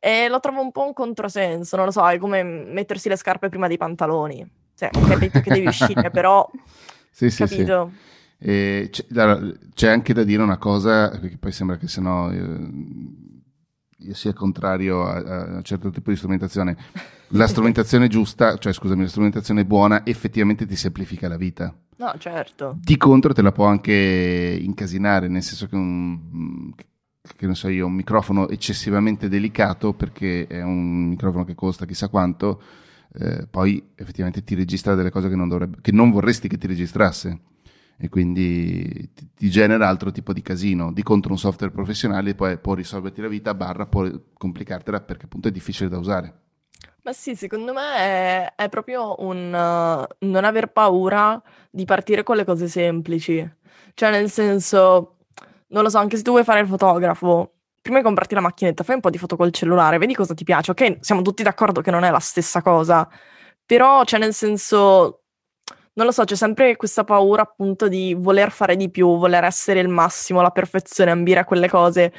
E lo trovo un po' un controsenso, non lo so, è come mettersi le scarpe prima dei pantaloni. Cioè, ho capito che devi uscire, però... Sì, sì, capito? sì. E c'è, c'è, anche da dire una cosa, perché poi sembra che se no io, io, sia contrario a, a, un certo tipo di strumentazione. La strumentazione giusta, cioè scusami, la strumentazione buona effettivamente ti semplifica la vita. No, certo. Di contro te la può anche incasinare, nel senso che un, che non so io, un microfono eccessivamente delicato perché è un microfono che costa chissà quanto, eh, poi effettivamente ti registra delle cose che non, dovrebbe, che non vorresti che ti registrasse e quindi ti, ti, genera altro tipo di casino. Di contro un software professionale poi può risolverti la vita, barra può complicartela perché appunto è difficile da usare. Ma sì, secondo me è, è proprio un uh, non aver paura di partire con le cose semplici. Cioè, nel senso, non lo so, anche se tu vuoi fare il fotografo, prima di comprarti la macchinetta, fai un po' di foto col cellulare, vedi cosa ti piace. Ok, siamo tutti d'accordo che non è la stessa cosa, però, cioè, nel senso, non lo so, c'è sempre questa paura appunto di voler fare di più, voler essere il massimo, la perfezione, ambire a quelle cose.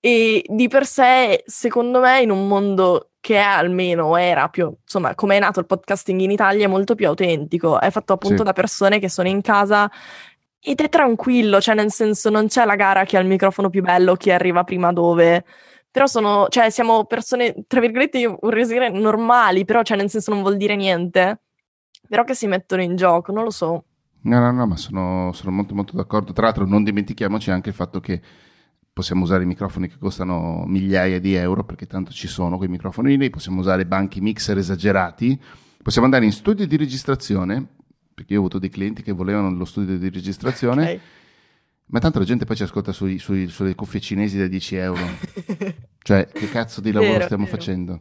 E di per sé, secondo me, in un mondo che è almeno era più, insomma, come è nato il podcasting in Italia, è molto più autentico. È fatto appunto sì. da persone che sono in casa ed è tranquillo, cioè nel senso non c'è la gara chi ha il microfono più bello, chi arriva prima dove. Però sono, cioè, siamo persone, tra virgolette, io vorrei dire normali, però, cioè, nel senso non vuol dire niente però che si mettono in gioco, non lo so. No, no, no, ma sono, sono molto molto d'accordo. Tra l'altro non dimentichiamoci anche il fatto che possiamo usare i microfoni che costano migliaia di euro, perché tanto ci sono quei microfoni lì, possiamo usare banchi mixer esagerati, possiamo andare in studio di registrazione, perché io ho avuto dei clienti che volevano lo studio di registrazione, okay. ma tanto la gente poi ci ascolta sui, sui, sulle cuffie cinesi da 10 euro. cioè, che cazzo di lavoro vero, stiamo vero. facendo?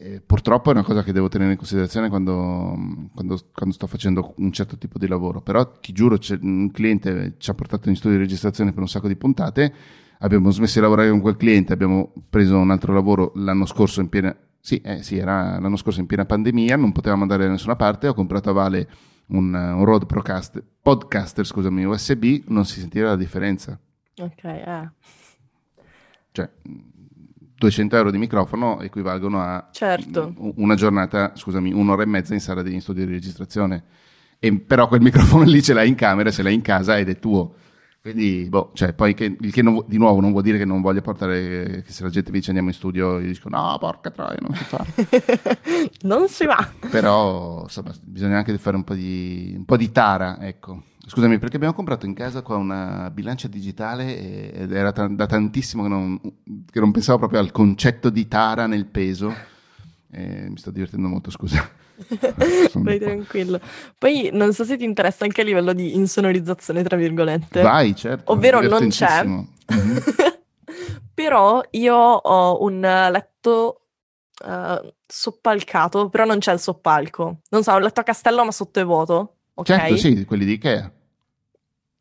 Eh, purtroppo è una cosa che devo tenere in considerazione quando, quando, quando, sto facendo un certo tipo di lavoro. Però ti giuro, un cliente ci ha portato in studio di registrazione per un sacco di puntate. Abbiamo smesso di lavorare con quel cliente, abbiamo preso un altro lavoro l'anno scorso in piena. Sì, eh, sì, era l'anno scorso in piena pandemia, non potevamo andare da nessuna parte. Ho comprato a Vale un, un Rode Procaster, Podcaster, scusami, USB, non si sentiva la differenza. Ok, eh. Cioè, 200 euro di microfono equivalgono a certo. una giornata, scusami, un'ora e mezza in sala di in studio di registrazione. E, però quel microfono lì ce l'hai in camera, ce l'hai in casa ed è tuo. Quindi, boh, cioè, poi che, il che non, di nuovo non vuol dire che non voglia portare, che se la gente mi dice andiamo in studio, io dico no, porca troia, non si fa. non si va. Però, insomma, bisogna anche fare un po' di, un po' di tara, ecco. Scusami, perché abbiamo comprato in casa qua una bilancia digitale ed era t- da tantissimo che non, che non, pensavo proprio al concetto di tara nel peso. E mi sto divertendo molto, scusa. Vai tranquillo. Poi non so se ti interessa anche a livello di insonorizzazione, tra virgolette. Vai, certo. Ovvero non c'è. Mm-hmm. però io ho un letto uh, soppalcato, però non c'è il soppalco. Non so, un letto a castello ma sotto è vuoto. Okay? Certo, sì, quelli di Ikea.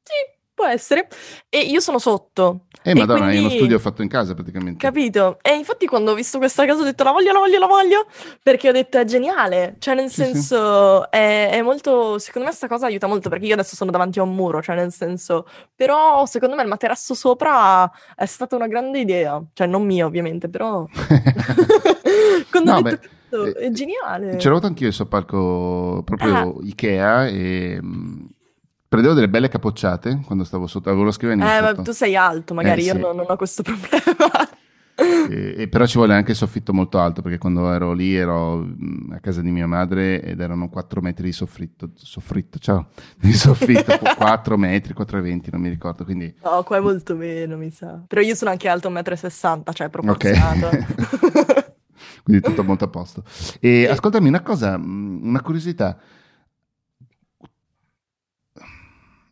Sì, può essere. E io sono sotto. Eh, madonna, quindi... hai uno studio fatto in casa praticamente. Capito? E infatti quando ho visto questa casa ho detto la voglio, la voglio, la voglio, perché ho detto è geniale. Cioè, nel sì, senso, sì. È, è, molto... Secondo me questa cosa aiuta molto, perché io adesso sono davanti a un muro, cioè nel senso... Però, secondo me il materasso sopra è stata una grande idea. Cioè, non mia, ovviamente, però... quando no, ho detto... Beh... È geniale. Ce l'ho avuto anch'io il soppalco proprio ah. Ikea e Prendevo delle belle capocciate quando stavo sotto, avevo la scrivania. Eh, sotto. ma tu sei alto, magari eh, io sì. non, non, ho questo problema. E, e però ci vuole anche il soffitto molto alto perché quando ero lì ero a casa di mia madre ed erano 4 metri di soffritto, soffritto ciao, di soffitto, 4 metri, 4,20 non mi ricordo. Quindi... No, qua è molto meno mi sa. Però io sono anche alto 1,60 m, cioè proporzionato. Okay. quindi tutto molto a posto. E ascoltami una cosa, una curiosità.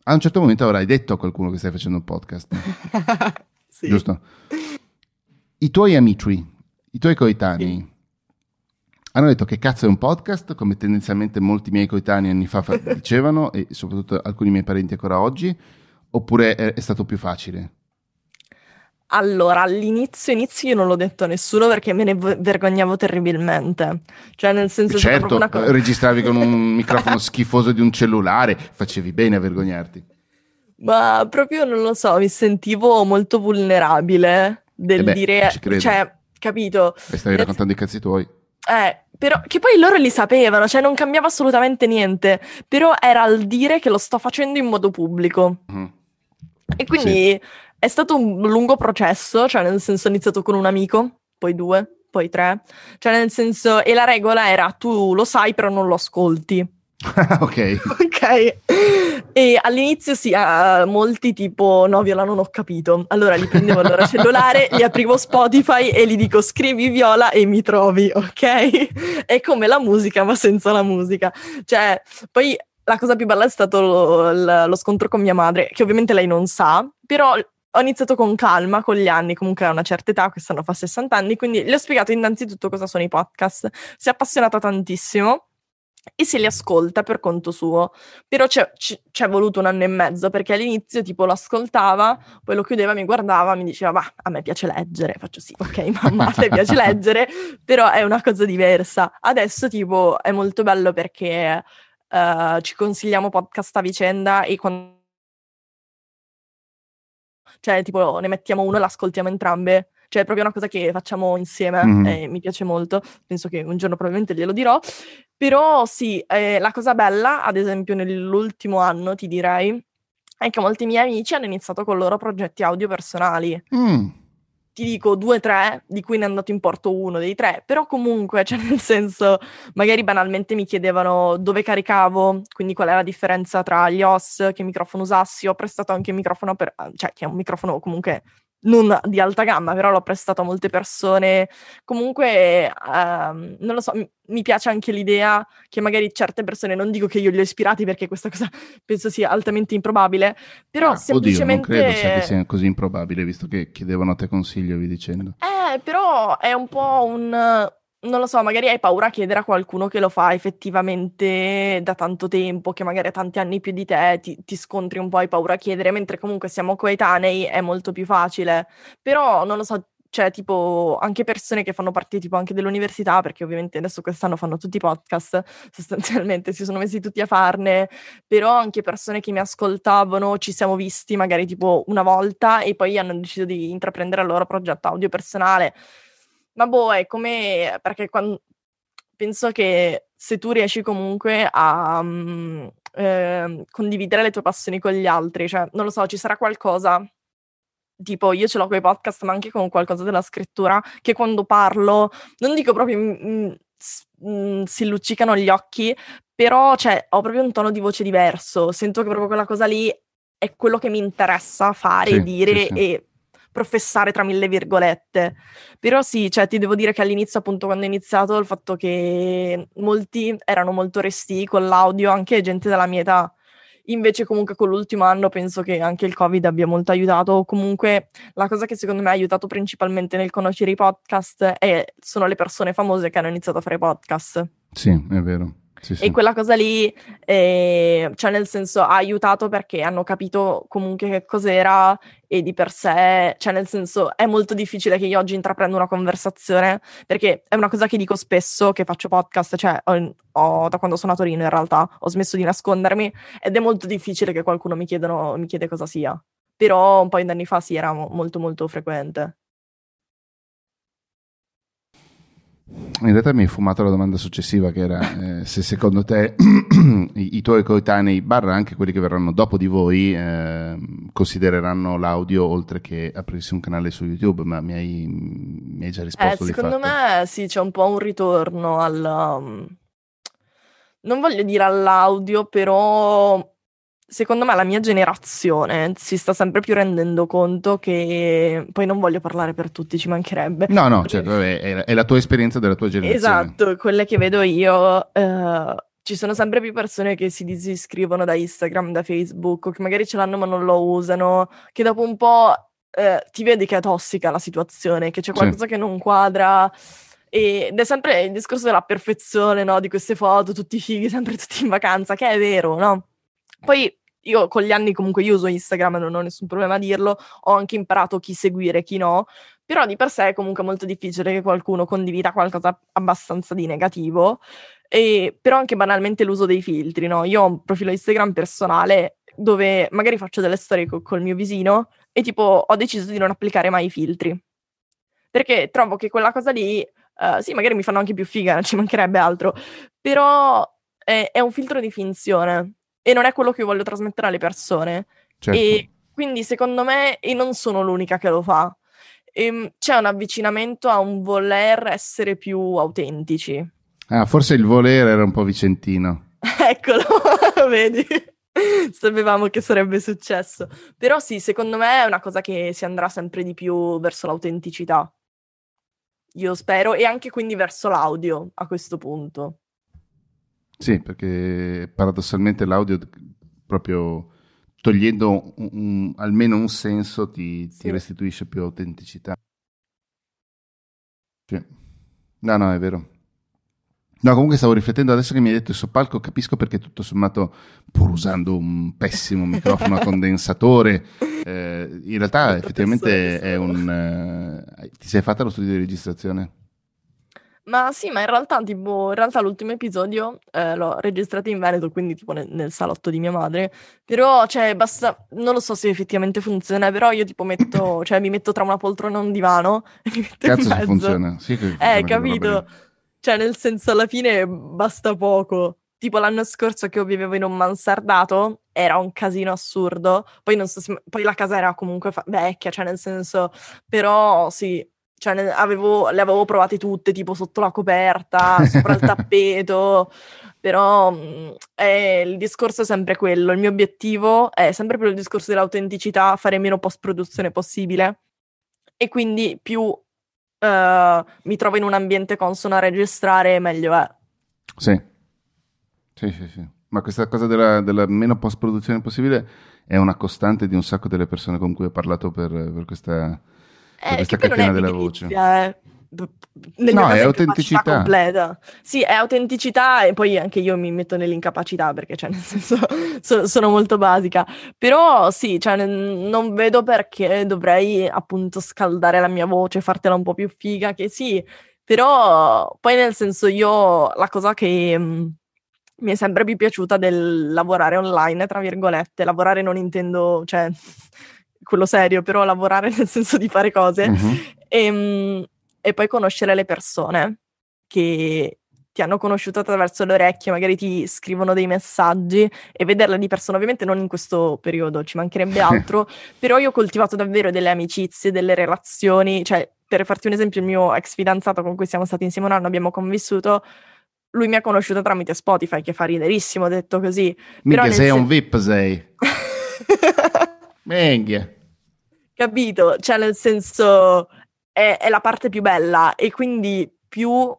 A un certo momento avrai detto a qualcuno che stai facendo un podcast. sì. Giusto? I tuoi amici, i tuoi coetanei, sì. hanno detto che cazzo è un podcast, come tendenzialmente molti miei coetanei anni fa dicevano, e soprattutto alcuni miei parenti ancora oggi, oppure è, è stato più facile? Allora, all'inizio inizio io non l'ho detto a nessuno perché me ne vergognavo terribilmente. Cioè, nel senso certo, una cosa... registravi con un microfono schifoso di un cellulare, facevi bene a vergognarti. Ma proprio non lo so, mi sentivo molto vulnerabile del eh beh, dire, cioè, capito? E stavi raccontando i cazzi tuoi. Eh, però, che poi loro li sapevano, cioè non cambiava assolutamente niente, però era al dire che lo sto facendo in modo pubblico. Mm. E quindi sì. È stato un lungo processo, cioè nel senso ho iniziato con un amico, poi due, poi tre, cioè nel senso, e la regola era tu lo sai però non lo ascolti. ok. Ok. E all'inizio sì, uh, molti tipo, no, Viola non ho capito. Allora li prendevo il loro cellulare, li aprivo Spotify e gli dico scrivi Viola e mi trovi, ok? È come la musica ma senza la musica. Cioè, poi la cosa più bella è stato lo, lo, lo scontro con mia madre, che ovviamente lei non sa, però ho iniziato con calma con gli anni, comunque a una certa età, quest'anno fa 60 anni, quindi le ho spiegato innanzitutto cosa sono i podcast. Si è appassionata tantissimo e se li ascolta per conto suo. Però c'è, c'è, voluto un anno e mezzo perché all'inizio tipo lo ascoltava, poi lo chiudeva, mi guardava, mi diceva ma a me piace leggere, faccio sì, ok mamma, a te piace leggere, però è una cosa diversa. Adesso tipo è molto bello perché uh, ci consigliamo podcast a vicenda e quando... Cioè tipo ne mettiamo uno e l'ascoltiamo entrambe cioè, è proprio una cosa che facciamo insieme mm-hmm. e mi piace molto. Penso che un giorno probabilmente glielo dirò. Però sì, eh, la cosa bella, ad esempio, nell'ultimo anno ti direi, è che molti miei amici hanno iniziato con loro progetti audio personali. Mm. Ti dico due o tre, di cui ne è andato in porto uno dei tre, però comunque, cioè nel senso, magari banalmente mi chiedevano dove caricavo, quindi qual è la differenza tra gli OS, che microfono usassi, ho prestato anche un microfono per, cioè che è un microfono comunque non di alta gamma, però l'ho prestato a molte persone. Comunque, ehm, non lo so, mi, mi, piace anche l'idea che magari certe persone, non dico che io li ho ispirati perché questa cosa penso sia altamente improbabile, però ah, semplicemente... Oddio, non credo che sia così improbabile, visto che chiedevano a te consiglio, vi dicendo. Eh, però è un po' un non lo so, magari hai paura a chiedere a qualcuno che lo fa effettivamente da tanto tempo, che magari ha tanti anni più di te, ti, ti, scontri un po', hai paura a chiedere, mentre comunque siamo coetanei è molto più facile. Però non lo so, cioè tipo anche persone che fanno parte tipo anche dell'università, perché ovviamente adesso quest'anno fanno tutti i podcast, sostanzialmente si sono messi tutti a farne, però anche persone che mi ascoltavano, ci siamo visti magari tipo una volta e poi hanno deciso di intraprendere il loro progetto audio personale ma boh, è come perché quando, penso che se tu riesci comunque a um, eh, condividere le tue passioni con gli altri, cioè non lo so, ci sarà qualcosa. Tipo, io ce l'ho con i podcast, ma anche con qualcosa della scrittura, che quando parlo, non dico proprio mm, mm, si luccicano gli occhi, però cioè, ho proprio un tono di voce diverso. Sento che proprio quella cosa lì è quello che mi interessa fare sì, dire sì, sì. e professare tra mille virgolette. Però sì, cioè ti devo dire che all'inizio, appunto, quando ho iniziato, il fatto che molti erano molto resti con l'audio, anche gente della mia età. Invece, comunque, con l'ultimo anno penso che anche il Covid abbia molto aiutato. Comunque, la cosa che secondo me ha aiutato principalmente nel conoscere i podcast è, sono le persone famose che hanno iniziato a fare podcast. Sì, è vero. Sì, sì. E quella cosa lì, eh, cioè nel senso, ha aiutato perché hanno capito comunque che cos'era e di per sé, cioè nel senso, è molto difficile che io oggi intraprenda una conversazione, perché è una cosa che dico spesso, che faccio podcast, cioè ho, ho, da quando sono a Torino in realtà ho smesso di nascondermi ed è molto difficile che qualcuno mi, chiedono, mi chiede cosa sia. Però un paio di anni fa sì, era molto molto frequente. In realtà mi hai fumato la domanda successiva che era eh, se secondo te i, i, tuoi coetanei, barra anche quelli che verranno dopo di voi, eh, considereranno l'audio oltre che aprirsi un canale su YouTube, ma mi hai, mi hai già risposto eh, Secondo me sì, c'è un po' un ritorno al... Um, non voglio dire all'audio, però secondo me la mia generazione si sta sempre più rendendo conto che poi non voglio parlare per tutti, ci mancherebbe. No, no, certo, vabbè, è, la tua esperienza della tua generazione. Esatto, quelle che vedo io. Uh, ci sono sempre più persone che si disiscrivono da Instagram, da Facebook, che magari ce l'hanno ma non lo usano, che dopo un po' uh, ti vedi che è tossica la situazione, che c'è qualcosa sì. che non quadra. Ed è sempre il discorso della perfezione, no? Di queste foto, tutti fighi, sempre tutti in vacanza, che è vero, no? Poi io con gli anni comunque io uso Instagram, non ho nessun problema a dirlo, ho anche imparato chi seguire e chi no, però di per sé è comunque molto difficile che qualcuno condivida qualcosa abbastanza di negativo, e, però anche banalmente l'uso dei filtri, no? Io ho un profilo Instagram personale dove magari faccio delle storie co- col mio vicino e tipo ho deciso di non applicare mai i filtri perché trovo che quella cosa lì, uh, sì, magari mi fanno anche più figa, ci mancherebbe altro, però è, è, un filtro di finzione e non è quello che io voglio trasmettere alle persone. Certo. E quindi secondo me, e non sono l'unica che lo fa, ehm, c'è un avvicinamento a un voler essere più autentici. Ah, forse il volere era un po' vicentino. Eccolo, vedi? Sapevamo che sarebbe successo. Però sì, secondo me è una cosa che si andrà sempre di più verso l'autenticità. Io spero, e anche quindi verso l'audio a questo punto. Sì, perché paradossalmente l'audio proprio togliendo un, un, almeno un senso ti, sì. ti, restituisce più autenticità. Sì. No, no, è vero. No, comunque stavo riflettendo adesso che mi hai detto il soppalco, capisco perché tutto sommato, pur usando un pessimo microfono a condensatore, eh, in realtà effettivamente è un... Eh, ti sei fatta lo studio di registrazione? Ma sì, ma in realtà, tipo, in realtà l'ultimo episodio eh, l'ho registrato in Veneto, quindi tipo nel, nel, salotto di mia madre. Però, cioè, basta. Non lo so se effettivamente funziona, però io tipo metto, cioè, mi metto tra una poltrona e un divano e mi metto Cazzo in mezzo. funziona. Sì, che funziona eh, capito? Cioè, nel senso, alla fine basta poco. Tipo l'anno scorso che io vivevo in un mansardato, era un casino assurdo. Poi non so se. Poi la casa era comunque fa- vecchia, cioè nel senso. Però sì, cioè, ne avevo, le avevo provate tutte, tipo sotto la coperta, sopra il tappeto, però è, il discorso è sempre quello. Il mio obiettivo è sempre per il discorso dell'autenticità, fare meno post-produzione possibile. E quindi più uh, mi trovo in un ambiente consono a registrare, meglio è. Sì. Sì, sì, sì. Ma questa cosa della, della meno post-produzione possibile è una costante di un sacco delle persone con cui ho parlato per, per questa eh, questa catena della voce. Eh. No, è autenticità completa. Sì, è autenticità e poi anche io mi metto nell'incapacità perché, cioè, nel senso, so, sono molto basica. Però sì, cioè, non vedo perché dovrei appunto scaldare la mia voce, fartela un po' più figa, che sì, però poi nel senso io la cosa che... Mh, mm, mi è sempre più piaciuta del lavorare online, tra virgolette. Lavorare non intendo, cioè, quello serio, però lavorare nel senso di fare cose uh-huh. e, ehm, e poi conoscere le persone che ti hanno conosciuto attraverso le orecchie, magari ti scrivono dei messaggi e vederle di persona, ovviamente non in questo periodo, ci mancherebbe altro, però io ho coltivato davvero delle amicizie, delle relazioni, cioè per farti un esempio il mio ex fidanzato con cui siamo stati insieme un anno, abbiamo convissuto, lui mi ha conosciuto tramite Spotify, che fa riderissimo detto così. Mica sei sen- un VIP, sei. Menghia. Capito? Cioè, nel senso, è, è la parte più bella e quindi più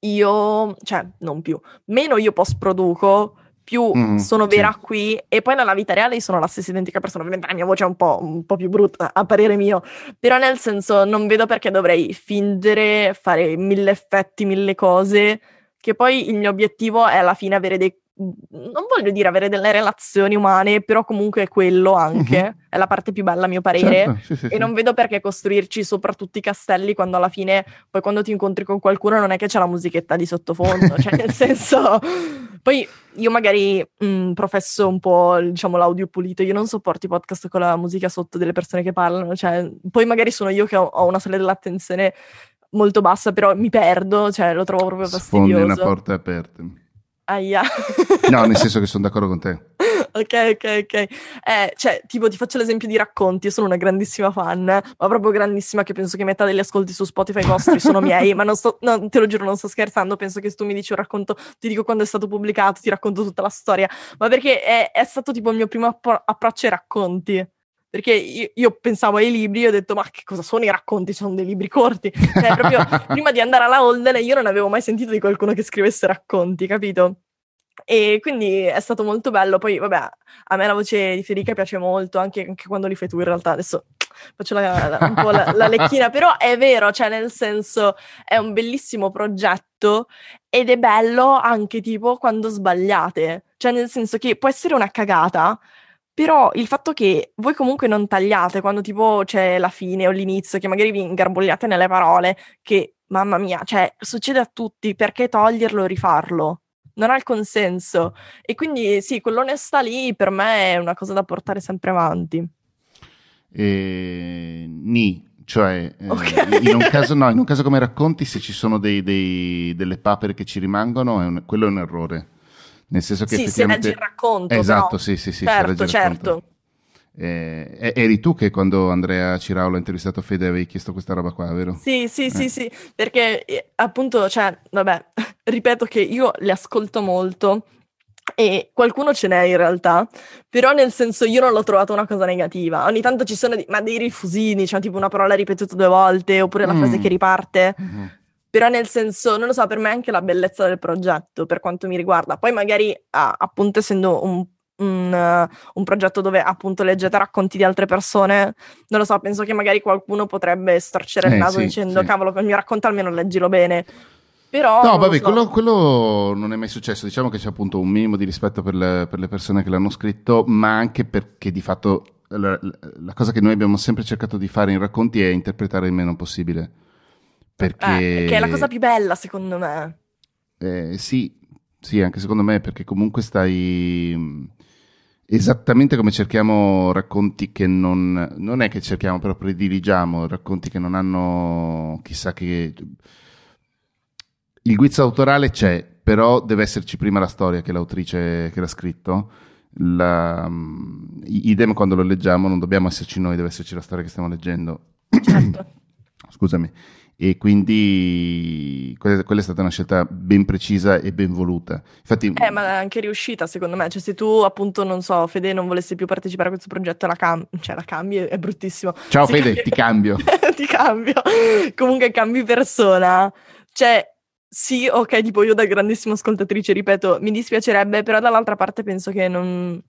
io, cioè, non più, meno io post produco, più mm, sono vera sì. qui e poi nella vita reale sono la stessa identica persona. Ovviamente la mia voce è un po', un po', più brutta a parere mio, però nel senso non vedo perché dovrei fingere, fare mille effetti, mille cose, che poi il mio obiettivo è alla fine avere dei non voglio dire avere delle relazioni umane, però comunque è quello anche, uh-huh. è la parte più bella a mio parere certo, sì, sì, e sì. non vedo perché costruirci sopra tutti i castelli quando alla fine, poi quando ti incontri con qualcuno non è che c'è la musichetta di sottofondo, cioè nel senso, poi io magari mh, mm, professo un po' diciamo l'audio pulito, io non sopporto i podcast con la musica sotto delle persone che parlano, cioè poi magari sono io che ho, ho una soglia dell'attenzione molto bassa, però mi perdo, cioè lo trovo proprio fastidioso. Sfondi una porta aperta. Aia. no, nel senso che sono d'accordo con te. ok, ok, ok. Eh, cioè, tipo, ti faccio l'esempio di racconti. Io sono una grandissima fan, ma proprio grandissima, che penso che metà degli ascolti su Spotify vostri sono miei. ma non sto, no, te lo giuro, non sto scherzando. Penso che se tu mi dici un racconto, ti dico quando è stato pubblicato, ti racconto tutta la storia. Ma perché è, è stato tipo il mio primo app- approccio ai racconti perché io, io, pensavo ai libri e ho detto ma che cosa sono i racconti? Sono dei libri corti. Cioè, proprio prima di andare alla Holden io non avevo mai sentito di qualcuno che scrivesse racconti, capito? E quindi è stato molto bello. Poi, vabbè, a me la voce di Federica piace molto, anche, anche quando li fai tu in realtà. Adesso faccio la, la, un po' la, la lecchina, però è vero, cioè nel senso è un bellissimo progetto ed è bello anche tipo quando sbagliate. Cioè nel senso che può essere una cagata, però il fatto che voi comunque non tagliate quando tipo c'è la fine o l'inizio, che magari vi ingarbugliate nelle parole, che mamma mia, cioè succede a tutti, perché toglierlo e rifarlo? Non ha il consenso. E quindi sì, quell'onestà lì per me è una cosa da portare sempre avanti. Eh, ni, Cioè, eh, okay. in, un caso, no, in un caso come racconti, se ci sono dei, dei, delle papere che ci rimangono, è un, quello è un errore. Nel senso che sì, effettivamente... se leggi il racconto. Esatto, però. sì, sì, sì. Certo, certo. Eh, eri tu che quando Andrea Ciraulo ha intervistato Fede avevi chiesto questa roba qua, vero? Sì, sì, eh. sì, sì, perché eh, appunto, cioè, vabbè, ripeto che io le ascolto molto e qualcuno ce n'è in realtà, però nel senso io non l'ho trovata una cosa negativa. Ogni tanto ci sono di- ma dei rifusini, cioè tipo una parola ripetuta due volte oppure la mm. frase che riparte. Mm-hmm. Però nel senso, non lo so, per me è anche la bellezza del progetto per quanto mi riguarda. Poi magari, ah, appunto, essendo un, un, uh, un, progetto dove appunto leggete racconti di altre persone, non lo so, penso che magari qualcuno potrebbe storcere il eh, naso sì, dicendo sì. cavolo, il mio racconto almeno leggilo bene. Però, no, vabbè, so. quello, quello, non è mai successo. Diciamo che c'è appunto un minimo di rispetto per le, per le persone che l'hanno scritto, ma anche perché di fatto la, la, cosa che noi abbiamo sempre cercato di fare in racconti è interpretare il meno possibile. Perché... Eh, che è la cosa più bella, secondo me. Eh, sì, sì, anche secondo me, perché comunque stai esattamente come cerchiamo racconti che non, non è che cerchiamo, però prediligiamo racconti che non hanno chissà che il guizzo autorale c'è, però deve esserci prima la storia che l'autrice che l'ha scritto. La, um, idem quando lo leggiamo non dobbiamo esserci noi, deve esserci la storia che stiamo leggendo. Certo. Scusami. E quindi quella, è stata una scelta ben precisa e ben voluta. Infatti, eh, ma è anche riuscita secondo me. Cioè, se tu appunto, non so, Fede non volesse più partecipare a questo progetto, la, cam- cioè, la cambi, è, è bruttissimo. Ciao si Fede, cambia... ti cambio. ti cambio. Comunque cambi persona. Cioè, sì, ok, tipo io da grandissima ascoltatrice, ripeto, mi dispiacerebbe, però dall'altra parte penso che non,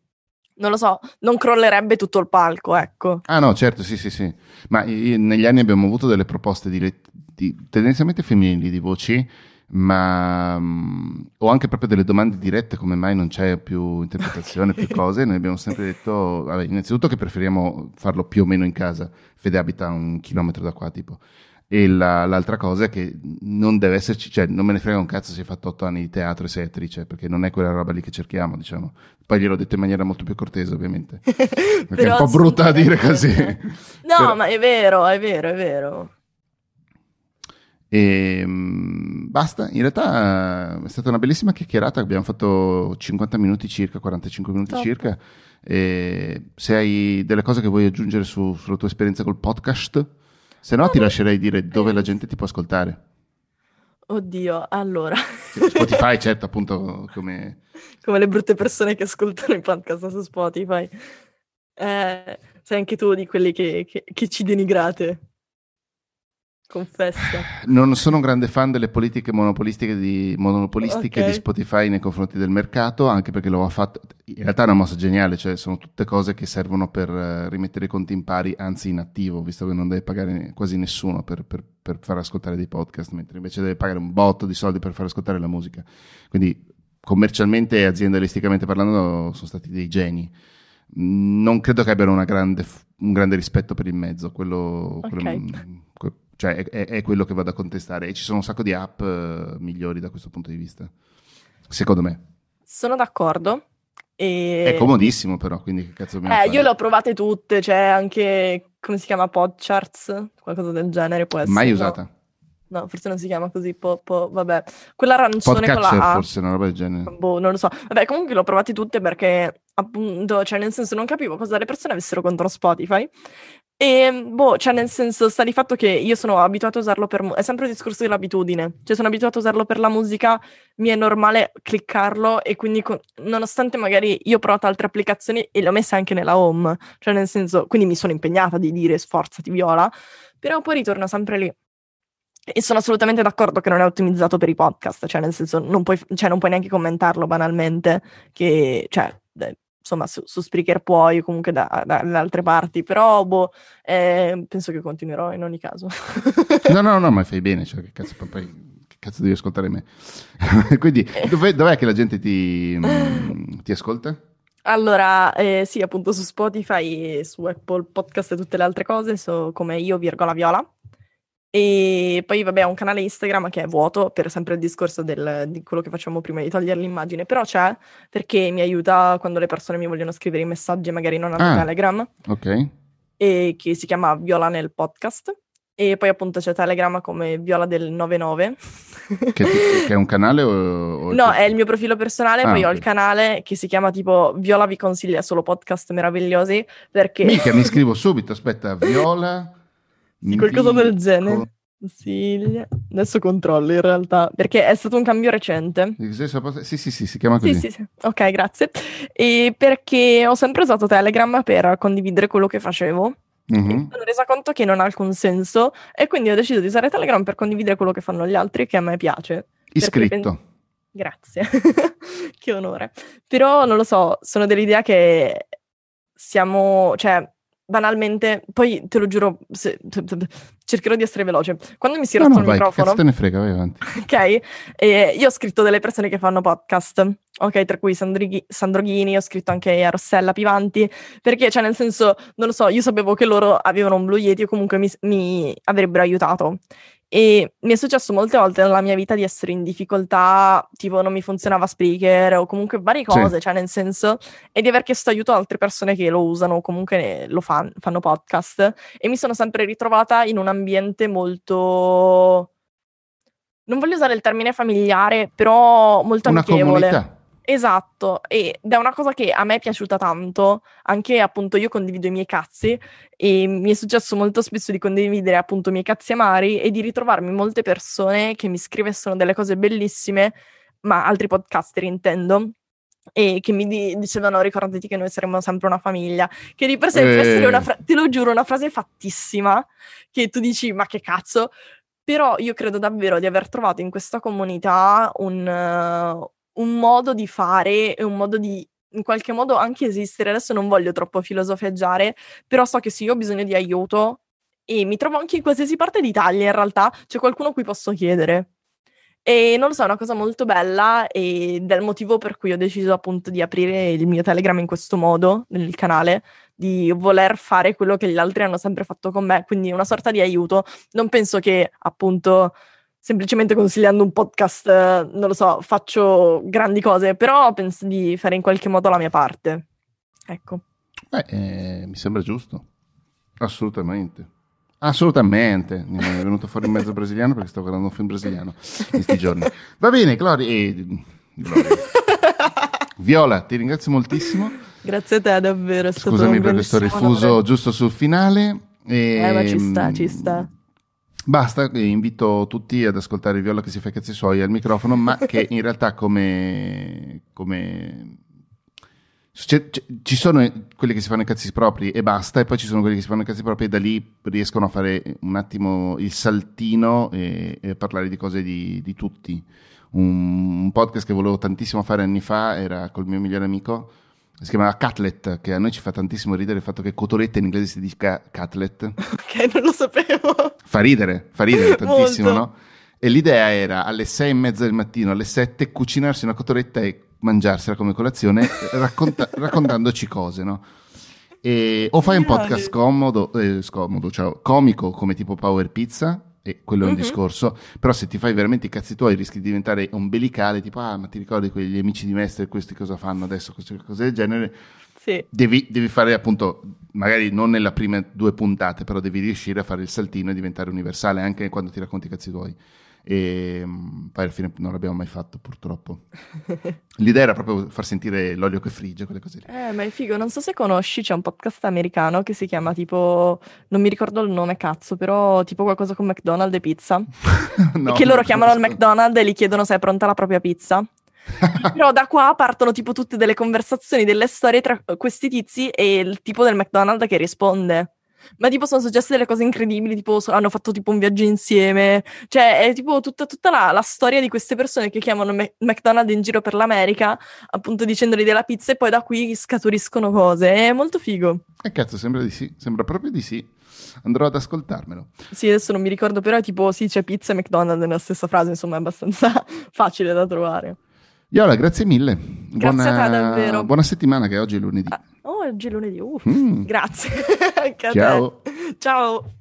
non lo so, non crollerebbe tutto il palco, ecco. Ah no, certo, sì, sì, sì. Ma io, negli anni abbiamo avuto delle proposte di, di, tendenzialmente femminili di voci, ma um, o anche proprio delle domande dirette come mai non c'è più interpretazione, più cose. Noi abbiamo sempre detto, vabbè, innanzitutto che preferiamo farlo più o meno in casa. Fede abita un chilometro da qua, tipo. E la, l'altra cosa è che non deve esserci, cioè non me ne frega un cazzo se hai fatto otto anni di teatro e sei attrice, perché non è quella roba lì che cerchiamo, diciamo. Poi gliel'ho detto in maniera molto più cortese, ovviamente. Perché è un po' brutta da dire così. No, Però... ma è vero, è vero, è vero. E ehm, basta, in realtà è stata una bellissima chiacchierata, abbiamo fatto 50 minuti circa, 45 minuti Top. circa. E se hai delle cose che vuoi aggiungere su, sulla tua esperienza col podcast, se no, ti lascerei dire dove la gente ti può ascoltare. Oddio, allora. Spotify, certo, appunto, come... come le brutte persone che ascoltano i podcast su Spotify. Eh, sei anche tu di quelli che, che, che ci denigrate. Confessa. Non sono un grande fan delle politiche monopolistiche di, monopolistiche okay. di Spotify nei confronti del mercato, anche perché lo ha fatto. In realtà è una mossa geniale, cioè sono tutte cose che servono per uh, rimettere i conti in pari, anzi in attivo, visto che non deve pagare quasi nessuno per, per, per far ascoltare dei podcast, mentre invece deve pagare un botto di soldi per far ascoltare la musica. Quindi commercialmente e aziendalisticamente parlando sono stati dei geni. Non credo che abbiano grande, un grande rispetto per il mezzo, quello, okay. quello cioè è, è, quello che vado a contestare e ci sono un sacco di app uh, migliori da questo punto di vista, secondo me. Sono d'accordo. E... È comodissimo però, quindi che cazzo mi Eh, io le ho provate tutte, c'è anche, come si chiama, Podcharts, qualcosa del genere può essere. Mai no? usata. No, forse non si chiama così, po, po, vabbè. Quella arancione con la A. forse, una roba del genere. Boh, non lo so. Vabbè, comunque le ho provate tutte perché, appunto, cioè nel senso non capivo cosa le persone avessero contro Spotify. E boh, cioè nel senso, sta di fatto che io sono abituato a usarlo per... Mu- è sempre il discorso dell'abitudine. Cioè sono abituato a usarlo per la musica, mi è normale cliccarlo e quindi con- nonostante magari io ho provato altre applicazioni e le ho messe anche nella home, cioè nel senso, quindi mi sono impegnata di dire sforzati viola, però poi ritorno sempre lì. E sono assolutamente d'accordo che non è ottimizzato per i podcast, cioè nel senso non puoi, cioè, non puoi neanche commentarlo banalmente, che cioè, insomma su, su Spreaker puoi comunque da, dalle altre parti, però boh, eh, penso che continuerò in ogni caso. no, no, no, ma fai bene, cioè che cazzo, poi, che cazzo devi ascoltare me? Quindi dov'è, dov'è, che la gente ti, mm, ti ascolta? Allora, eh, sì, appunto su Spotify, su Apple Podcast e tutte le altre cose, so come io, virgola viola. E poi, vabbè, ho un canale Instagram che è vuoto per sempre il discorso del, di quello che facciamo prima di togliere l'immagine, però c'è perché mi aiuta quando le persone mi vogliono scrivere i messaggi, magari non hanno ah, Telegram. Ok. E che si chiama Viola nel podcast. E poi appunto c'è Telegram come Viola del 99. Che, che è un canale o, o No, è il mio profilo personale, Ah, poi ho ok. il canale che si chiama tipo Viola vi consiglia solo podcast meravigliosi perché Mica, mi scrivo subito, aspetta, Viola... Sì, qualcosa del genere. consiglia. Adesso controllo in realtà, perché è stato un cambio recente. Sì, sì, sì, si chiama Sì, così. sì, sì. Ok, grazie. E perché ho sempre usato Telegram per condividere quello che facevo. Mhm. Mi sono resa conto che non ha alcun senso e quindi ho deciso di usare Telegram per condividere quello che fanno gli altri, che a me piace. Iscritto. Grazie, che onore. Però non lo so, sono dell'idea che siamo, cioè, banalmente, poi te lo giuro, se- cercherò di essere veloce. Quando mi si è No, rotto no, il vai, microfono, te ne frega, vai avanti. ok? E io ho scritto delle persone che fanno podcast, ok? Tra cui Sandrighi- Sandroghini, ho scritto anche a Rossella Pivanti, perché, cioè, nel senso, non lo so, io sapevo che loro avevano un Blue Yeti o comunque mi, mi avrebbero aiutato. E mi è successo molte volte nella mia vita di essere in difficoltà, tipo non mi funzionava Spreaker o comunque varie Sì. cose, cioè nel senso, e di aver chiesto aiuto a altre persone che lo usano o comunque lo fan- fanno podcast. E mi sono sempre ritrovata in un ambiente molto non voglio usare il termine familiare, però molto Una amichevole. comunità. Esatto, ed è una cosa che a me è piaciuta tanto, anche appunto io condivido i miei cazzi e mi è successo molto spesso di condividere appunto i miei cazzi amari e di ritrovarmi molte persone che mi scrivessero delle cose bellissime, ma altri podcaster intendo, e che mi di- dicevano ricordati che noi saremo sempre una famiglia, che di per sé Eh. essere una fra- te lo giuro, una frase fattissima, che tu dici ma che cazzo, però io credo davvero di aver trovato in questa comunità un, eh, un modo di fare e un modo di in qualche modo anche esistere. Adesso non voglio troppo filosofeggiare, però so che se io ho bisogno di aiuto e mi trovo anche in qualsiasi parte d'Italia, in realtà c'è qualcuno cui posso chiedere. E non lo so, è una cosa molto bella ed è il motivo per cui ho deciso appunto di aprire il mio Telegram in questo modo, nel canale, di voler fare quello che gli altri hanno sempre fatto con me, quindi una sorta di aiuto. Non penso che appunto semplicemente consigliando un podcast, eh, non lo so, faccio grandi cose, però penso di fare in qualche modo la mia parte. Ecco. Beh, eh, mi sembra giusto. Assolutamente. Assolutamente. Mi è venuto fuori in mezzo brasiliano perché sto guardando un film brasiliano in questi giorni. Va bene, Gloria. eh, Gloria. Viola, ti ringrazio moltissimo. Grazie a te davvero, è Scusami per questo rifuso giusto sul finale. E, Eh, ma ci sta, ci sta. Basta, eh, invito tutti ad ascoltare Viola che si fa i cazzi suoi al microfono, ma che in realtà come... come... c'è- ci sono quelli che si fanno i cazzi propri e basta, e poi ci sono quelli che si fanno i cazzi propri e da lì riescono a fare un attimo il saltino e, e parlare di cose di, di tutti. Un, un podcast che volevo tantissimo fare anni fa era col mio migliore amico, si chiamava Cutlet, che a noi ci fa tantissimo ridere il fatto che cotoletta in inglese si dica cutlet. Ok, non lo sapevo. Fa ridere, fa ridere tantissimo, no? E l'idea era alle sei e mezza del mattino, alle sette, cucinarsi una cotoletta e mangiarsela come colazione, racconta- raccontandoci cose, no? E- o fai un podcast scomodo, eh, scomodo, ciao, comico come tipo Power Pizza, e quello è un Mhm. discorso, però se ti fai veramente i cazzi tuoi rischi di diventare ombelicale, tipo, ah, ma ti ricordi quegli amici di Mestre, questi cosa fanno adesso, queste cose del genere, Sì. Devi, devi fare appunto, magari non nelle prime due puntate, però devi riuscire a fare il saltino e diventare universale anche quando ti racconti i cazzi tuoi. E mm, poi alla fine non l'abbiamo mai fatto, purtroppo. L'idea era proprio far sentire l'olio che frigge, quelle cose lì. Eh, ma è figo, non so se conosci, c'è un podcast americano che si chiama tipo, non mi ricordo il nome cazzo, però tipo qualcosa con McDonald's e pizza. No, che loro chiamano al. McDonald's e gli chiedono se è pronta la propria pizza. Però da qua partono tipo tutte delle conversazioni, delle storie tra questi tizi e il tipo del McDonald's che risponde. Ma tipo sono successe delle cose incredibili, tipo so- hanno fatto tipo un viaggio insieme. Cioè è tipo tutta, tutta la, la storia di queste persone che chiamano Mac- McDonald's in giro per l'America, appunto dicendogli della pizza e poi da qui scaturiscono cose. È molto figo. Eh cazzo, sembra di sì, sembra proprio di sì. Andrò ad ascoltarmelo. Sì, adesso non mi ricordo, però è tipo sì, c'è pizza e McDonald's nella stessa frase, insomma è abbastanza facile da trovare. Iola, grazie mille. Grazie a te, davvero. Buona settimana che oggi è lunedì. Ah, oh, oggi è lunedì. Uh, Mm. Grazie. Ciao. Ciao.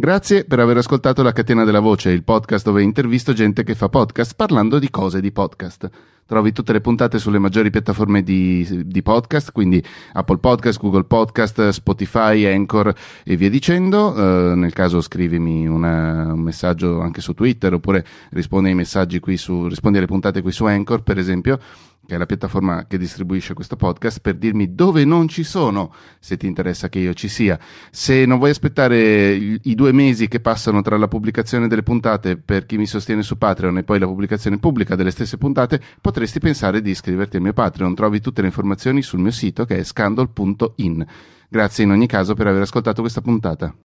Grazie per aver ascoltato La Catena della Voce, il podcast dove intervisto gente che fa podcast parlando di cose di podcast. Trovi tutte le puntate sulle maggiori piattaforme di, di, podcast, quindi Apple Podcast, Google Podcast, Spotify, Anchor e via dicendo. Uh, nel caso scrivimi una, un messaggio anche su Twitter oppure rispondi ai messaggi qui su, rispondi alle puntate qui su Anchor, per esempio che è la piattaforma che distribuisce questo podcast, per dirmi dove non ci sono, se ti interessa che io ci sia. Se non vuoi aspettare i, due mesi che passano tra la pubblicazione delle puntate per chi mi sostiene su Patreon e poi la pubblicazione pubblica delle stesse puntate, potresti pensare di iscriverti al mio Patreon. Trovi tutte le informazioni sul mio sito che è scandal.in. Grazie in ogni caso per aver ascoltato questa puntata.